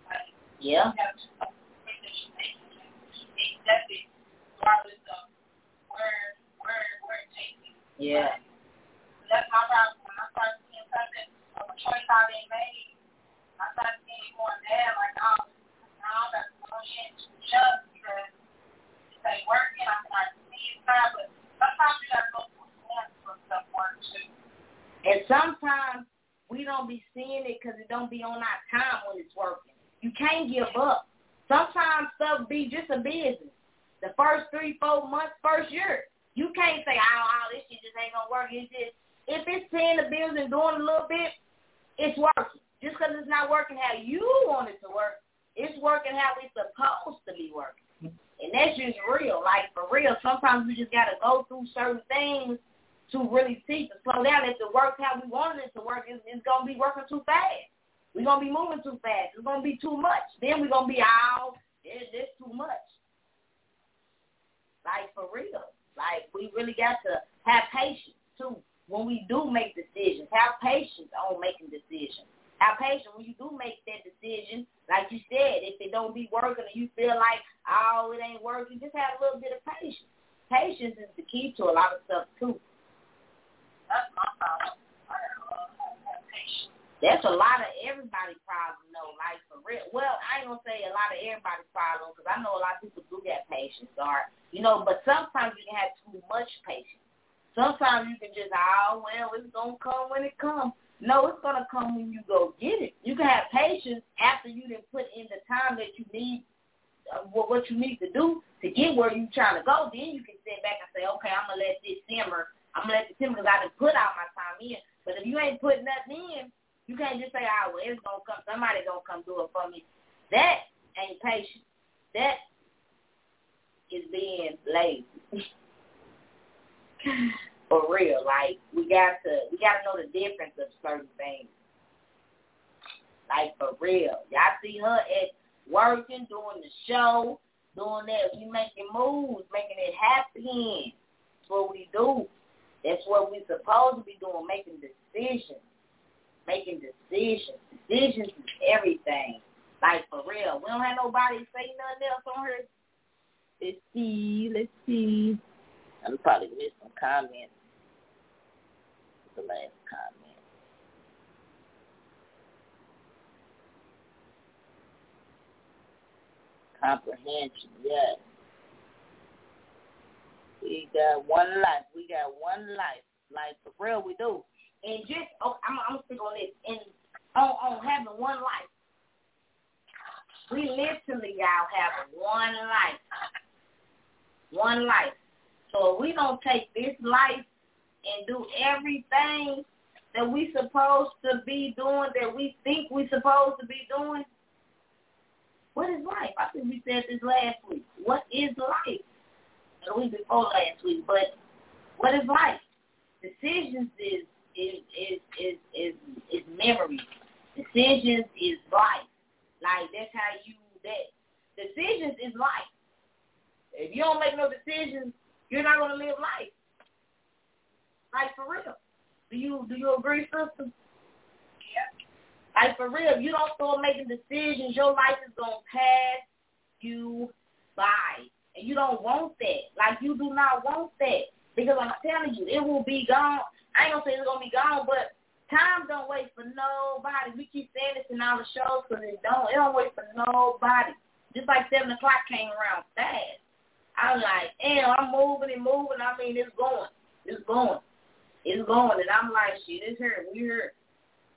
[SPEAKER 1] Like,
[SPEAKER 2] Yeah.
[SPEAKER 1] you have to make that you make it. Accept it, regardless of where where where it takes you.
[SPEAKER 2] Yeah.
[SPEAKER 1] That's my problem. When I start seeing something of a choice I didn't make, I start seeing going bad. Like, oh, now in to jump because it ain't working. I can like see it now, but sometimes you got to go through point for stuff work too.
[SPEAKER 2] And sometimes we don't be seeing it because it don't be on our time when it's working. You can't give up. Sometimes stuff be just a business. The first three, four months, first year, you can't say, oh, oh this shit just ain't gonna work. It's just if it's paying the bills and doing a little bit, it's working. Just because it's not working how you want it to work, it's working how we supposed to be working. And that's just real. Like for real, sometimes we just gotta go through certain things to really see to slow down. If it works how we wanted it to work, it's, it's gonna be working too fast. We're gonna be moving too fast. It's gonna be too much. Then we're gonna be oh, out. It's, it's too much. Like for real. Like we really got to have patience too when we do make decisions. Have patience on making decisions. Have patience when you do make that decision. Like you said, if it don't be working and you feel like, oh, it ain't working, just have a little bit of patience. Patience is the key to a lot of stuff too.
[SPEAKER 1] That's my problem.
[SPEAKER 2] That's a lot of everybody's problem, though, like for real. Well, I ain't gonna say a lot of everybody's problem because I know a lot of people do get patience, or you know, but sometimes you can have too much patience. Sometimes you can just, oh well, it's gonna come when it comes. No, it's gonna come when you go get it. You can have patience after you didn't put in the time that you need, uh, what you need to do to get where you trying to go. Then you can sit back and say, okay, I'm gonna let this simmer. I'm gonna let it simmer because I didn't put out my time in. But if you ain't putting nothing in, you can't just say, oh well, it's gonna come. Somebody gonna come do it for me. That ain't patience. That is being lazy. *laughs* for real. Like we got to we got to know the difference of certain things. Like for real, y'all see her at working, doing the show, doing that. We making moves, making it happen. That's what we do. That's what we supposed to be doing, making decisions. Making decisions. Decisions is everything. Like for real. We don't have nobody say nothing else on her. Let's see, let's see. I'm probably missed some comments the last comment. Comprehension, yes. We got one life. We got one life. Like for real, we do. And just, oh, I'm, I'm speak on this. And on, on having one life, we literally, y'all, have one life. One life. So if we don't take this life and do everything that we supposed to be doing, that we think we supposed to be doing, what is life? I think we said this last week. What is life? The week before last week, but what is life? Decisions is is is is is, is memory. Decisions is life. Like that's how you that decisions is life. If you don't make no decisions, you're not gonna live life. Like for real. Do you do you agree, sister?
[SPEAKER 1] Yeah.
[SPEAKER 2] Like for real, if you don't start making decisions, your life is gonna pass you by. And you don't want that. Like you do not want that. Because I'm telling you, it will be gone. I ain't gonna say it's gonna be gone, but time don't wait for nobody. We keep saying this in all the shows because it don't. It don't wait for nobody. Just like seven o'clock came around fast. I'm like, damn, I'm moving and moving. I mean, it's going. It's going. It's going, and I'm like, shit, it's here. We here.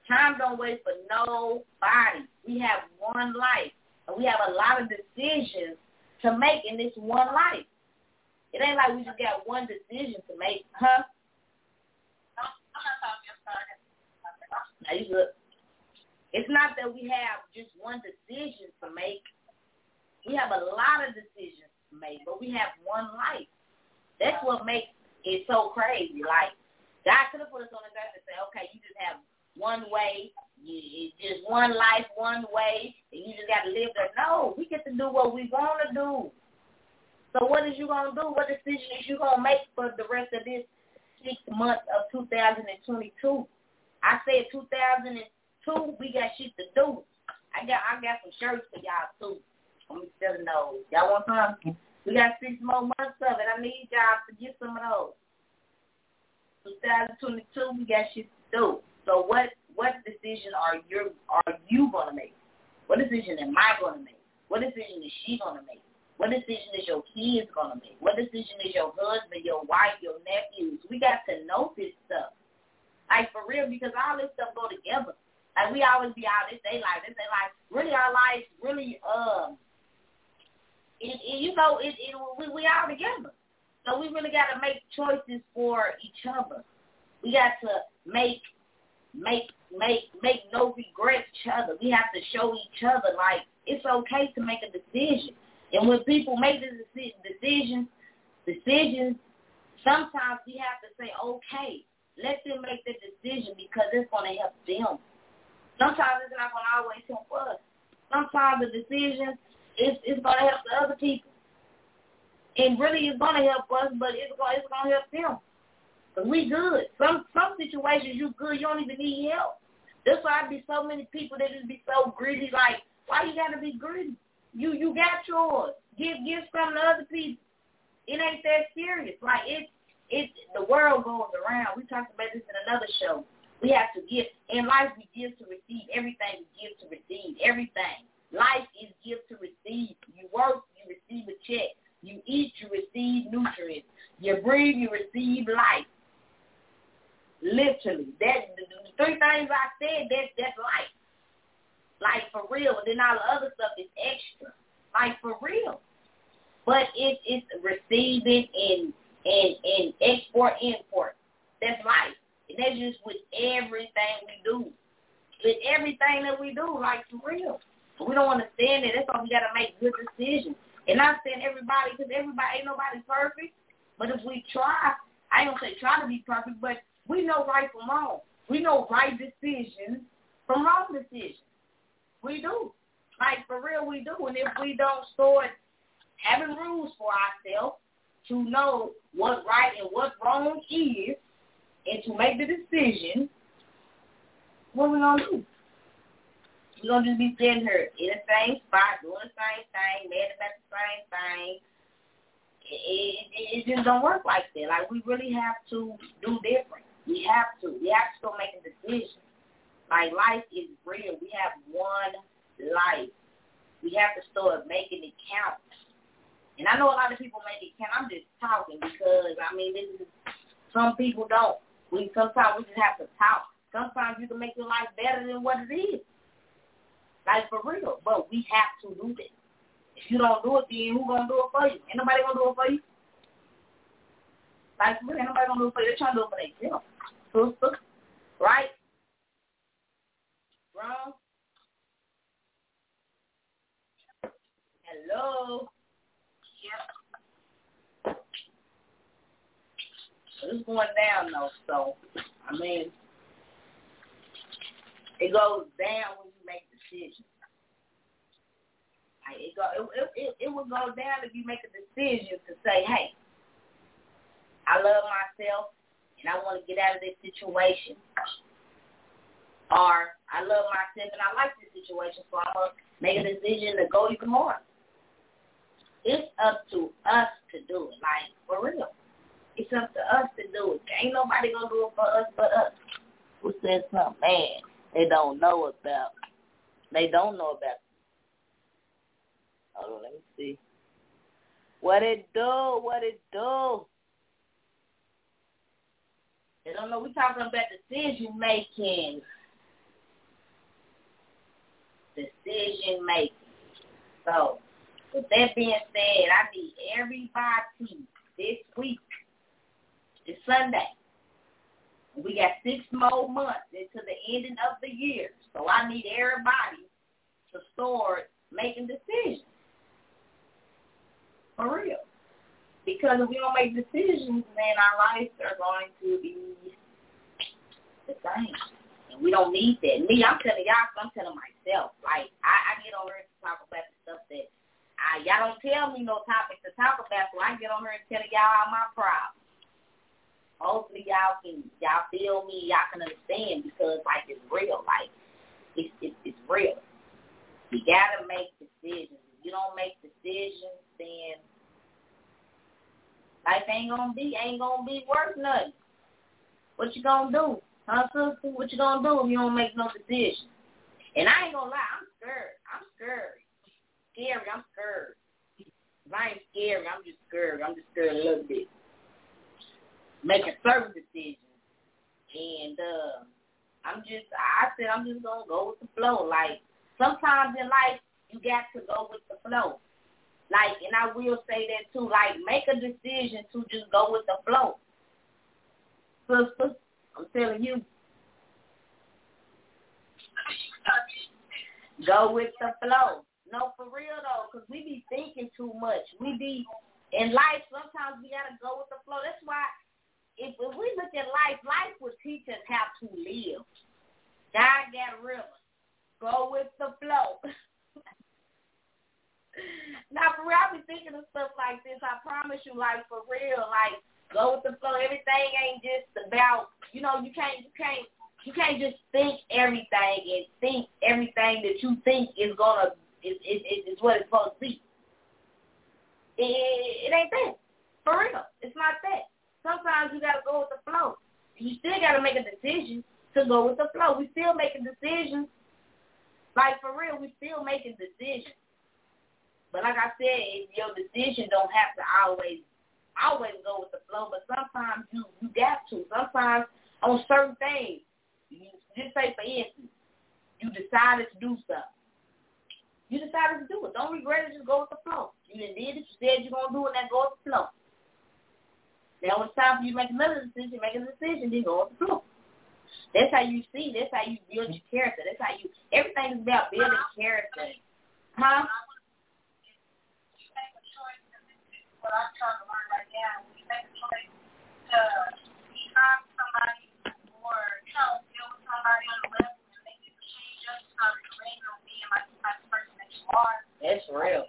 [SPEAKER 2] Time don't wait for nobody. We have one life, and we have a lot of decisions to make in this one life. It ain't like we just got one decision to make, huh? Now you look. It's not that we have just one decision to make. We have a lot of decisions to make, but we have one life. That's what makes it so crazy. Like God could have put us on the earth and say, okay, you just have one way, it's just one life, one way, and you just got to live there. No, we get to do what we want to do. So what is you to do? What decision is you to make for the rest of this six months of 2022? I said 2002, we got shit to do. I got I got some shirts for y'all too. Let me selling those. Y'all want some? We got six more months of it. I need y'all to get some of those. 2022, we got shit to do. So what what decision are you are you gonna make? What decision am I gonna make? What decision is she gonna make? What decision is your kids gonna make? What decision is your husband, your wife, your nephews? We got to know this stuff. Like for real, because all this stuff go together. Like we always be out this day life, this day life. Really our life really um it, it you know, it, it we we all together. So we really got to make choices for each other. We got to make make make make no regret each other. We have to show each other like it's okay to make a decision. And when people make the decisions, decisions, sometimes we have to say, okay, let them make the decision because it's going to help them. Sometimes it's not going to always help us. Sometimes the decision is is going to help the other people. And really it's going to help us, but it's going, it's going to help them. Cause we good. Some some situations you good, you don't even need help. That's why I be so many people that just be so greedy. Like, why you gotta be greedy? You you got yours. Give give some to other people. It ain't that serious. Like it it the world goes around. We talked about this in another show. We have to give in life we give to receive. Everything we give to receive. Everything. Life is give to receive. You work, you receive a check. You eat, you receive nutrients. You breathe, you receive life. Literally. That the, the three things I said, that that's life. Like for real. And then all the other stuff is extra. Like for real. But it, it's receiving and and and export import. That's life. And that's just with everything we do. With everything that we do, like for real. We don't understand it. That's why we gotta make good decisions. And not saying everybody, because everybody ain't nobody perfect. But if we try, I don't say try to be perfect, but we know right from wrong. We know right decisions from wrong decisions. We do. Like for real, we do. And if we don't start having rules for ourselves to know what right and what wrong is, and to make the decision, what we gonna do? We're gonna just be sitting here in the same spot, doing the same thing, mad about the same thing. It, it, it just don't work like that. Like we really have to do different. We have to. We have to start making decisions. Like life is real. We have one life. We have to start making it count. And I know a lot of people make it count. I'm just talking because I mean this is some people don't. We sometimes we just have to talk. Sometimes you can make your life better than what it is. Like for real. But we have to do this. If you don't do it, then who gonna do it for you? Ain't nobody gonna do it for you. Like for ain't nobody gonna do it for you. They're trying to do it for themselves right? Wrong? Hello? Yep. It's going down though, so I mean it goes down when you make decisions. Like it go it, it it will go down if you make a decision to say, Hey, I love myself and I want to get out of this situation. Or I love myself and I like this situation, so I'm going to make a decision to go even more. It's up to us to do it, like, for real. It's up to us to do it. Ain't nobody going to do it for us but us. Who said something? Man, they don't know about. They don't know about. Hold on, let me see. What it do? What it do? I don't know. We're talking about decision making. Decision making. So, with that being said, I need everybody this week. It's Sunday. We got six more months into the ending of the year. So I need everybody to start making decisions. For real. Because if we don't make decisions, then our lives are going to be the same. We don't need that. Me, I'm telling y'all, I'm telling myself. Like, I, I get on here to talk about the stuff that I, y'all don't tell me no topics to talk about, so I get on here and tell y'all all my problems. Hopefully y'all can, y'all feel me, y'all can understand because, like, it's real. Like, it's, it's, it's real. You got to make decisions. If you don't make decisions, then Life ain't gonna be ain't gonna be worth nothing. What you gonna do? Huh, sister? What you gonna do if you don't make no decision? And I ain't gonna lie, I'm scared. I'm scared. Scary, I'm scared. If I ain't scary, I'm just scared. I'm just scared a little bit. Making certain decisions. And uh I'm just I said I'm just gonna go with the flow. Like sometimes in life you got to go with the flow. Like, and I will say that too. Like, make a decision to just go with the flow. Sister, I'm telling you. Go with the flow. No, for real though, because we be thinking too much. We be in life. Sometimes we gotta go with the flow. That's why if, if we look at life, life will teach us how to live. God got river. Go with the flow. *laughs* now, for real, I be thinking of stuff like this. I promise you, like for real, like go with the flow. Everything ain't just about you know. You can't you can't you can't just think everything and think everything that you think is gonna is is, is what it's supposed to be. It, it ain't that. For real. It's not that. Sometimes you gotta go with the flow. You still gotta make a decision to go with the flow. We still making decisions. Like for real, we still making decisions. But like I said, your decision don't have to always always go with the flow, but sometimes you you got to. Sometimes on certain things, you just say for instance, you decided to do something. You decided to do it. Don't regret it. Just go with the flow. You did it. You said you're gonna do it. Now go with the flow. Now it's time for you to make another decision, make a decision. Then go with the flow. That's how you see. That's how you build your character. That's how you. Everything is about building character. Huh?
[SPEAKER 1] What I'm trying to learn right now, when you make a choice to be kind to somebody or you know deal with somebody on the level and make you change up, start agreeing on being like the type of person that you are.
[SPEAKER 2] That's real.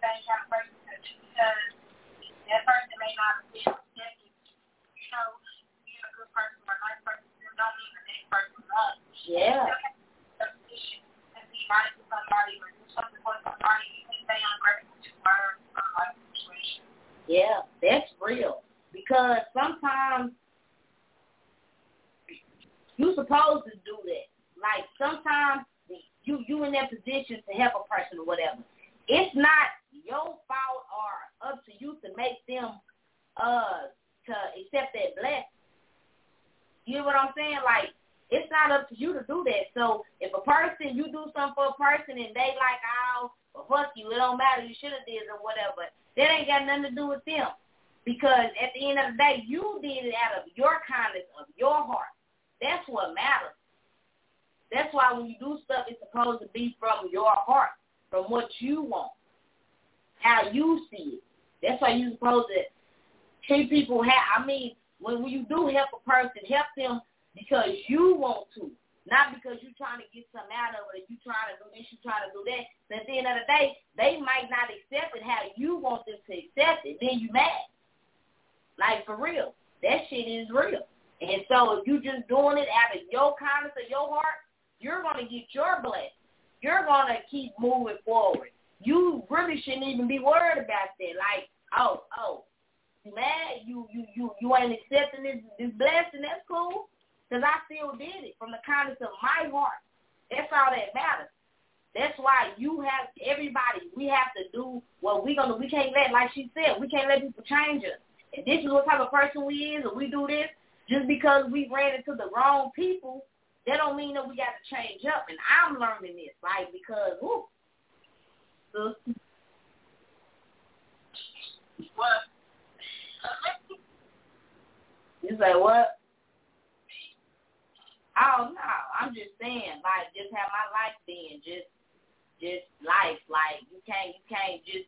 [SPEAKER 1] Same kind of person that you because that person may not have been accepted, you know, being a good person or a nice person don't mean the next person up.
[SPEAKER 2] Yeah.
[SPEAKER 1] And be nice to somebody or do something for somebody, you can stay ungrateful to learn from life situation.
[SPEAKER 2] Yeah, that's real. Because sometimes you're supposed to do that. Like sometimes you you in that position to help a person or whatever. It's not your fault or up to you to make them uh to accept that blessing. You know what I'm saying? Like it's not up to you to do that. So if a person you do something for a person and they like, oh, well, fuck you, it don't matter, you should have did or whatever. That ain't got nothing to do with them. Because at the end of the day, you did it out of your kindness of your heart. That's what matters. That's why when you do stuff, it's supposed to be from your heart, from what you want how you see it. You're supposed to treat people how I mean, when, you do help a person, help them because you want to. Not because you're trying to get something out of it, you trying to do this, you trying to do that. But at the end of the day, they might not accept it how you want them to accept it. Then you mad. Like for real. That shit is real. And so if you just doing it out of your kindness of your heart, you're gonna get your blessing. You're gonna keep moving forward you really shouldn't even be worried about that. Like, oh, oh, mad? You you you you ain't accepting this this blessing? That's cool, cause I still did it from the kindness of my heart. That's all that matters. That's why you have everybody. We have to do what we gonna. We can't let, like she said, we can't let people change us. If this is what type of person we is, or we do this just because we ran into the wrong people, that don't mean that we got to change up. And I'm learning this, like because, whoo,
[SPEAKER 1] What?
[SPEAKER 2] You say what? Oh no, I'm just saying, like, just have my life been just, just life. Like, you can't, you can't just.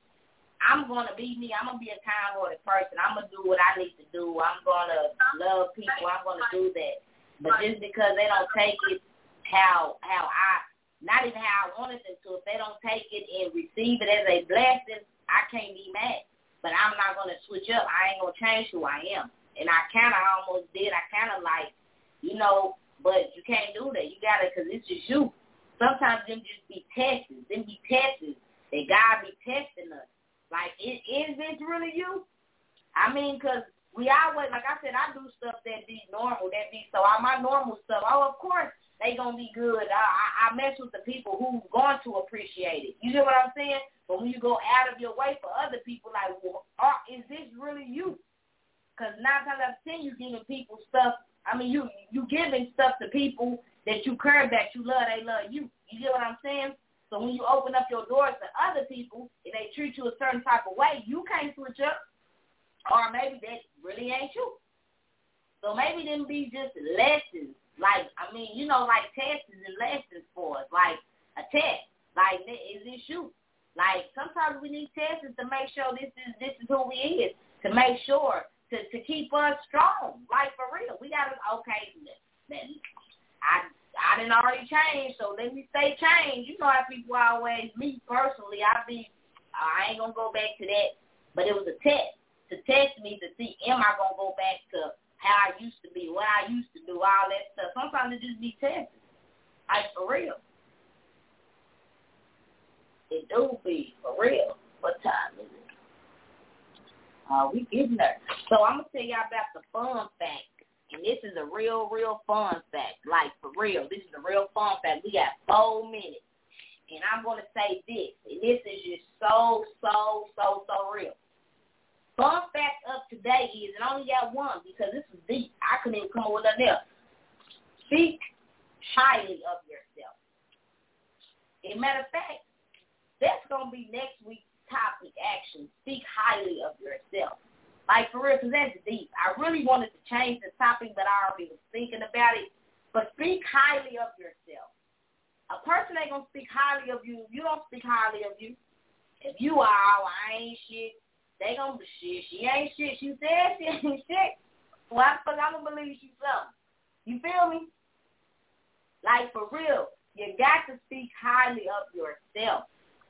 [SPEAKER 2] I'm gonna be me. I'm gonna be a kind-hearted person. I'm gonna do what I need to do. I'm gonna love people. I'm gonna do that. But just because they don't take it how how I not even how I wanted them to. If they don't take it and receive it as a blessing, I can't be mad. But I'm not going to switch up. I ain't going to change who I am. And I kind of almost did. I kind of like, you know, but you can't do that. You got to, because it's just you. Sometimes them just be tests. Them be tests. That God be testing us. Like, is, is this really you? I mean, because we always, like I said, I do stuff that be normal, that be, so all my normal stuff, oh, of course, they gonna be good. I, I, I mess with the people who going to appreciate it. You know what I'm saying? But when you go out of your way for other people, like, well, are, is this really you? Because nine times out of ten, you giving people stuff. I mean, you you giving stuff to people that you care about, you love, they love you. You get what I'm saying? So when you open up your doors to other people, if they treat you a certain type of way, you can't switch up. Or maybe that really ain't you. So maybe them be just lessons like, I mean, you know, like tests and lessons for us, like a test. Like, is this you? Like, sometimes we need tests to make sure this is this is who we is, to make sure to to keep us strong. Like for real, we gotta okay. Then I I didn't already change, so let me stay changed. You know how people always. Me personally, I be I ain't gonna go back to that, but it was a test to test me to see am I gonna go back to how I used to be, what I used to do, all that stuff. Sometimes it just be tested. Like for real. It do be for real. What time is it? Uh, we getting there. So I'm gonna tell y'all about the fun fact. And this is a real, real fun fact. Like for real. This is a real fun fact. We got four minutes. And I'm gonna say this. And this is just so, so, so, so real. Fun fact of today is, and I only got one because this is deep. I couldn't even come up with nothing else. Speak highly of yourself. As a matter of fact, that's going to be next week's topic, action. Speak highly of yourself. Like, for real, because that's deep. I really wanted to change the topic, but I already was thinking about it. But speak highly of yourself. A person ain't to speak highly of you you don't speak highly of you. If you are, oh, I ain't shit, they gonna shit. She ain't shit. She said she *laughs* ain't shit. Why the fuck I'm gonna believe she's something? You feel me? Like for real, you got to speak highly of yourself.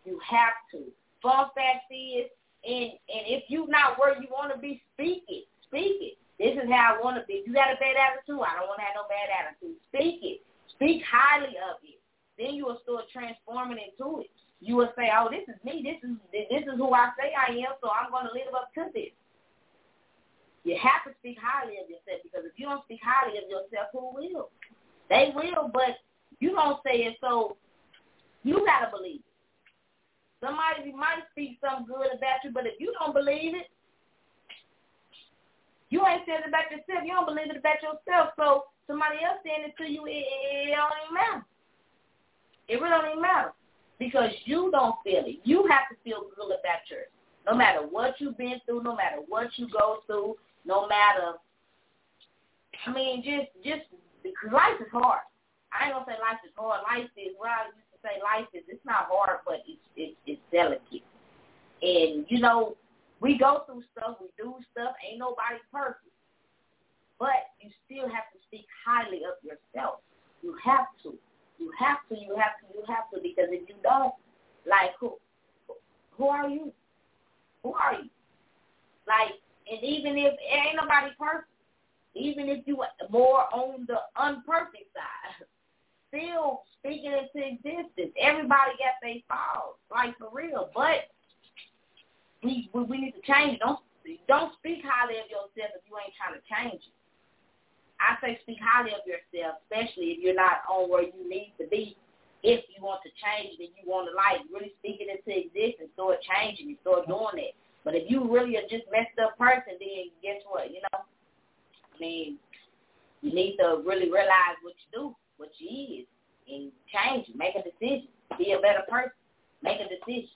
[SPEAKER 2] You have to. Fun fact is, and and if you not where you want to be, speak it. Speak it. This is how I want to be. You got a bad attitude. I don't want to have no bad attitude. Speak it. Speak highly of it. Then you will start transforming into it you will say, "Oh, this is me. This is this is who I say I am. So I'm going to live up to this." You have to speak highly of yourself because if you don't speak highly of yourself, who will? They will, but you don't say it, so you gotta believe it. Somebody might speak something good about you, but if you don't believe it, you ain't saying it about yourself. You don't believe it about yourself. So somebody else saying it to you, it, it, it don't even matter. It really don't even matter because you don't feel it. You have to feel good about yours. No matter what you've been through, no matter what you go through, no matter, I mean, just, just, because life is hard. I ain't gonna say life is hard. Life is, well, I used to say life is, it's not hard, but it's, it's, it's delicate. And, you know, we go through stuff, we do stuff, ain't nobody perfect. But you still have to speak highly of yourself. You have to. You have to, you have to, you have to, because if you don't, like who, who are you? Who are you? Like, and even if ain't nobody perfect, even if you more on the unperfect side, *laughs* still speaking into existence. Everybody got their faults, like for real. But we, we we need to change. Don't don't speak highly of yourself if you ain't trying to change it. I say speak highly of yourself, especially if you're not on where you need to be. If you want to change and you want to like really speak it into existence, start changing it, start doing it. But if you really are just messed up person, then guess what? You know, I mean, you need to really realize what you do, what you is, and change, make a decision, be a better person, make a decision.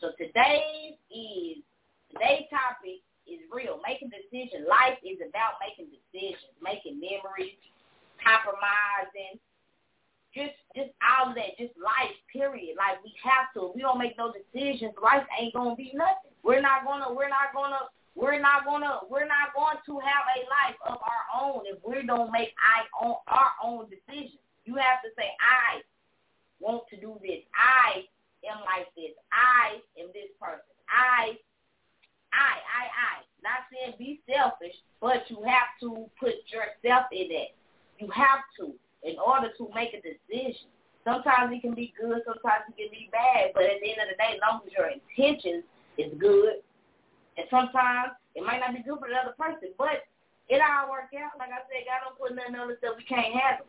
[SPEAKER 2] So today's is today's topic is real. Making decisions. Life is about making decisions, making memories, compromising, just just all of that, just life, period. Like we have to. If we don't make no decisions, life ain't gonna be nothing. We're not gonna we're not gonna we're not gonna we're not going to have a life of our own if we don't make I own our own decisions. You have to say, I want to do this. I am like this. I am this person. I I, I, I. Not saying be selfish, but you have to put yourself in it. You have to in order to make a decision. Sometimes it can be good, sometimes it can be bad, but at the end of the day, as long as your intentions is good, and sometimes it might not be good for the other person, but it all work out. Like I said, God don't put nothing on us that we can't handle.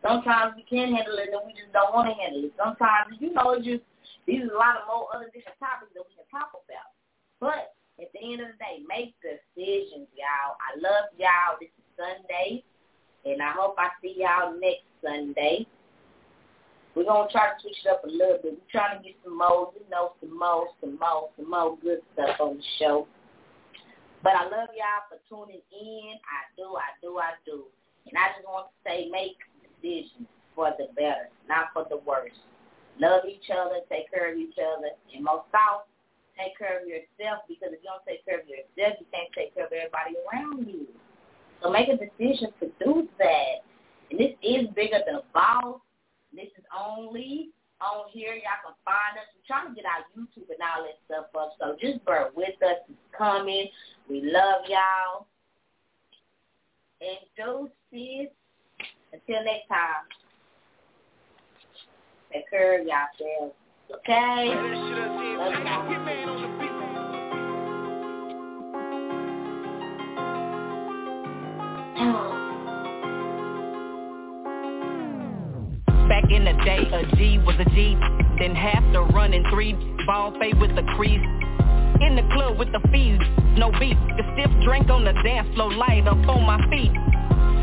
[SPEAKER 2] Sometimes we can handle it and we just don't want to handle it. Sometimes, you know, it's just, these are a lot of more other different topics that we can talk about. But at the end of the day, make decisions, y'all. I love y'all. This is Sunday, and I hope I see y'all next Sunday. We're going to try to switch it up a little bit. We're trying to get some more, you know, some more, some more, some more good stuff on the show. But I love y'all for tuning in. I do, I do, I do. And I just want to say make decisions for the better, not for the worse. love each other, take care of each other, and most off, take care of yourself because if you don't take care of yourself, you can't take care of everybody around you. So make a decision to do that. And this is Bigga Da Boss. This is Onlee on here. Y'all can find us. We're trying to get our YouTube and all that stuff up. So just bear with us. It's coming. We love y'all. And deuces. Until next time. Take care of yourselves. Okay?
[SPEAKER 3] Back in the day, a G was a G. Then half the running three, ball fade with the crease. In the club with the fees, no beat. The stiff drink on the dance floor, light up on my feet.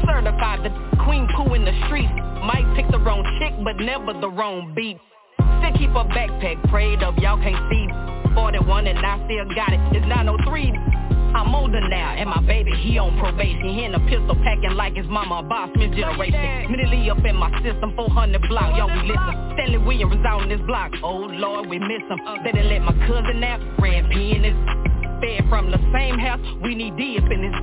[SPEAKER 3] Certified the queen poo in the streets. Might pick the wrong chick, but never the wrong beat. Still keep a backpack prayed up, y'all can't see. 41 and I still got it. It's 903. I'm older now, and my baby, he on probation. He in a pistol packing like his mama a boss, mid generation. Mentally up in my system, 400 block, y'all we listen. Stanley Williams was on this block. Oh Lord, we miss him. Better let my cousin out, ran P in his fed from the same house. We need D up in his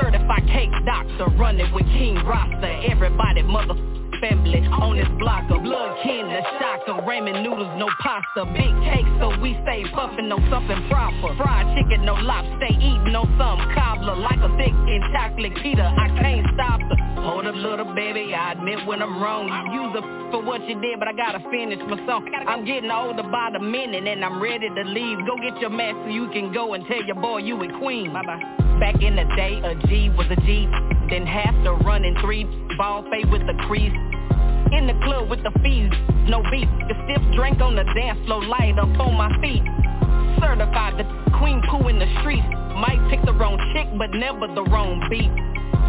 [SPEAKER 3] certified cake doctor, running with King Rasta. Everybody mother family on this block of blood kin, the shocker, ramen noodles, no pasta, big cake, so we stay puffin' on something proper. Fried chicken, no lobster, eating on some cobbler, like a thick and chocolate Peter, I can't stop the. Hold up, little baby, I admit when I'm wrong. Use a for what you did, but I gotta finish my song. I'm getting older by the minute, and I'm ready to leave. Go get your mask so you can go and tell your boy you a queen. Bye bye. Back in the day, a G was a G. Then half the running three, ball fade with the crease. In the club with the fees, no beat. The stiff drink on the dance floor, light up on my feet. Certified the queen poo in the streets. Might pick the wrong chick, but never the wrong beat.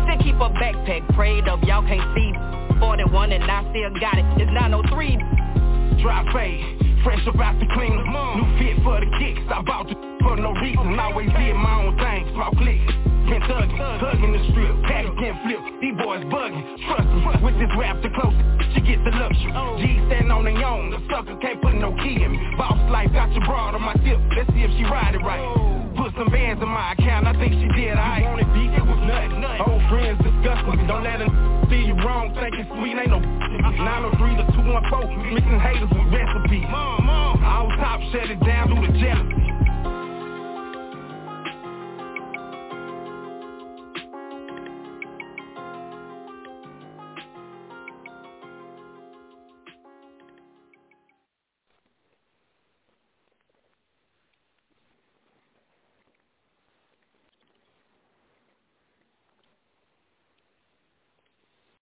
[SPEAKER 3] Still keep a backpack prayed up, y'all can't see. 41 and I still got it. It's 903.
[SPEAKER 4] Drop fade, fresh about the cleaner. New fit for the kicks. I bought the *laughs* for no reason. Always did my own thing. Small clicks. Been thugging, hugging the strip, pack again flip. These boys bugging, trust me. With this rap the close, she get the luxury. G stand on their own, the sucker can't put no key in me. Boss life got your broad on my tip, let's see if she ride it right. Put some bands in my account, I think she did alright. Want it beat, it was nothing. Old friends disgusting, don't let them see you wrong, thinking sweet ain't no 903 to 214, mixing haters with recipes. All top shut it down, do the jealous.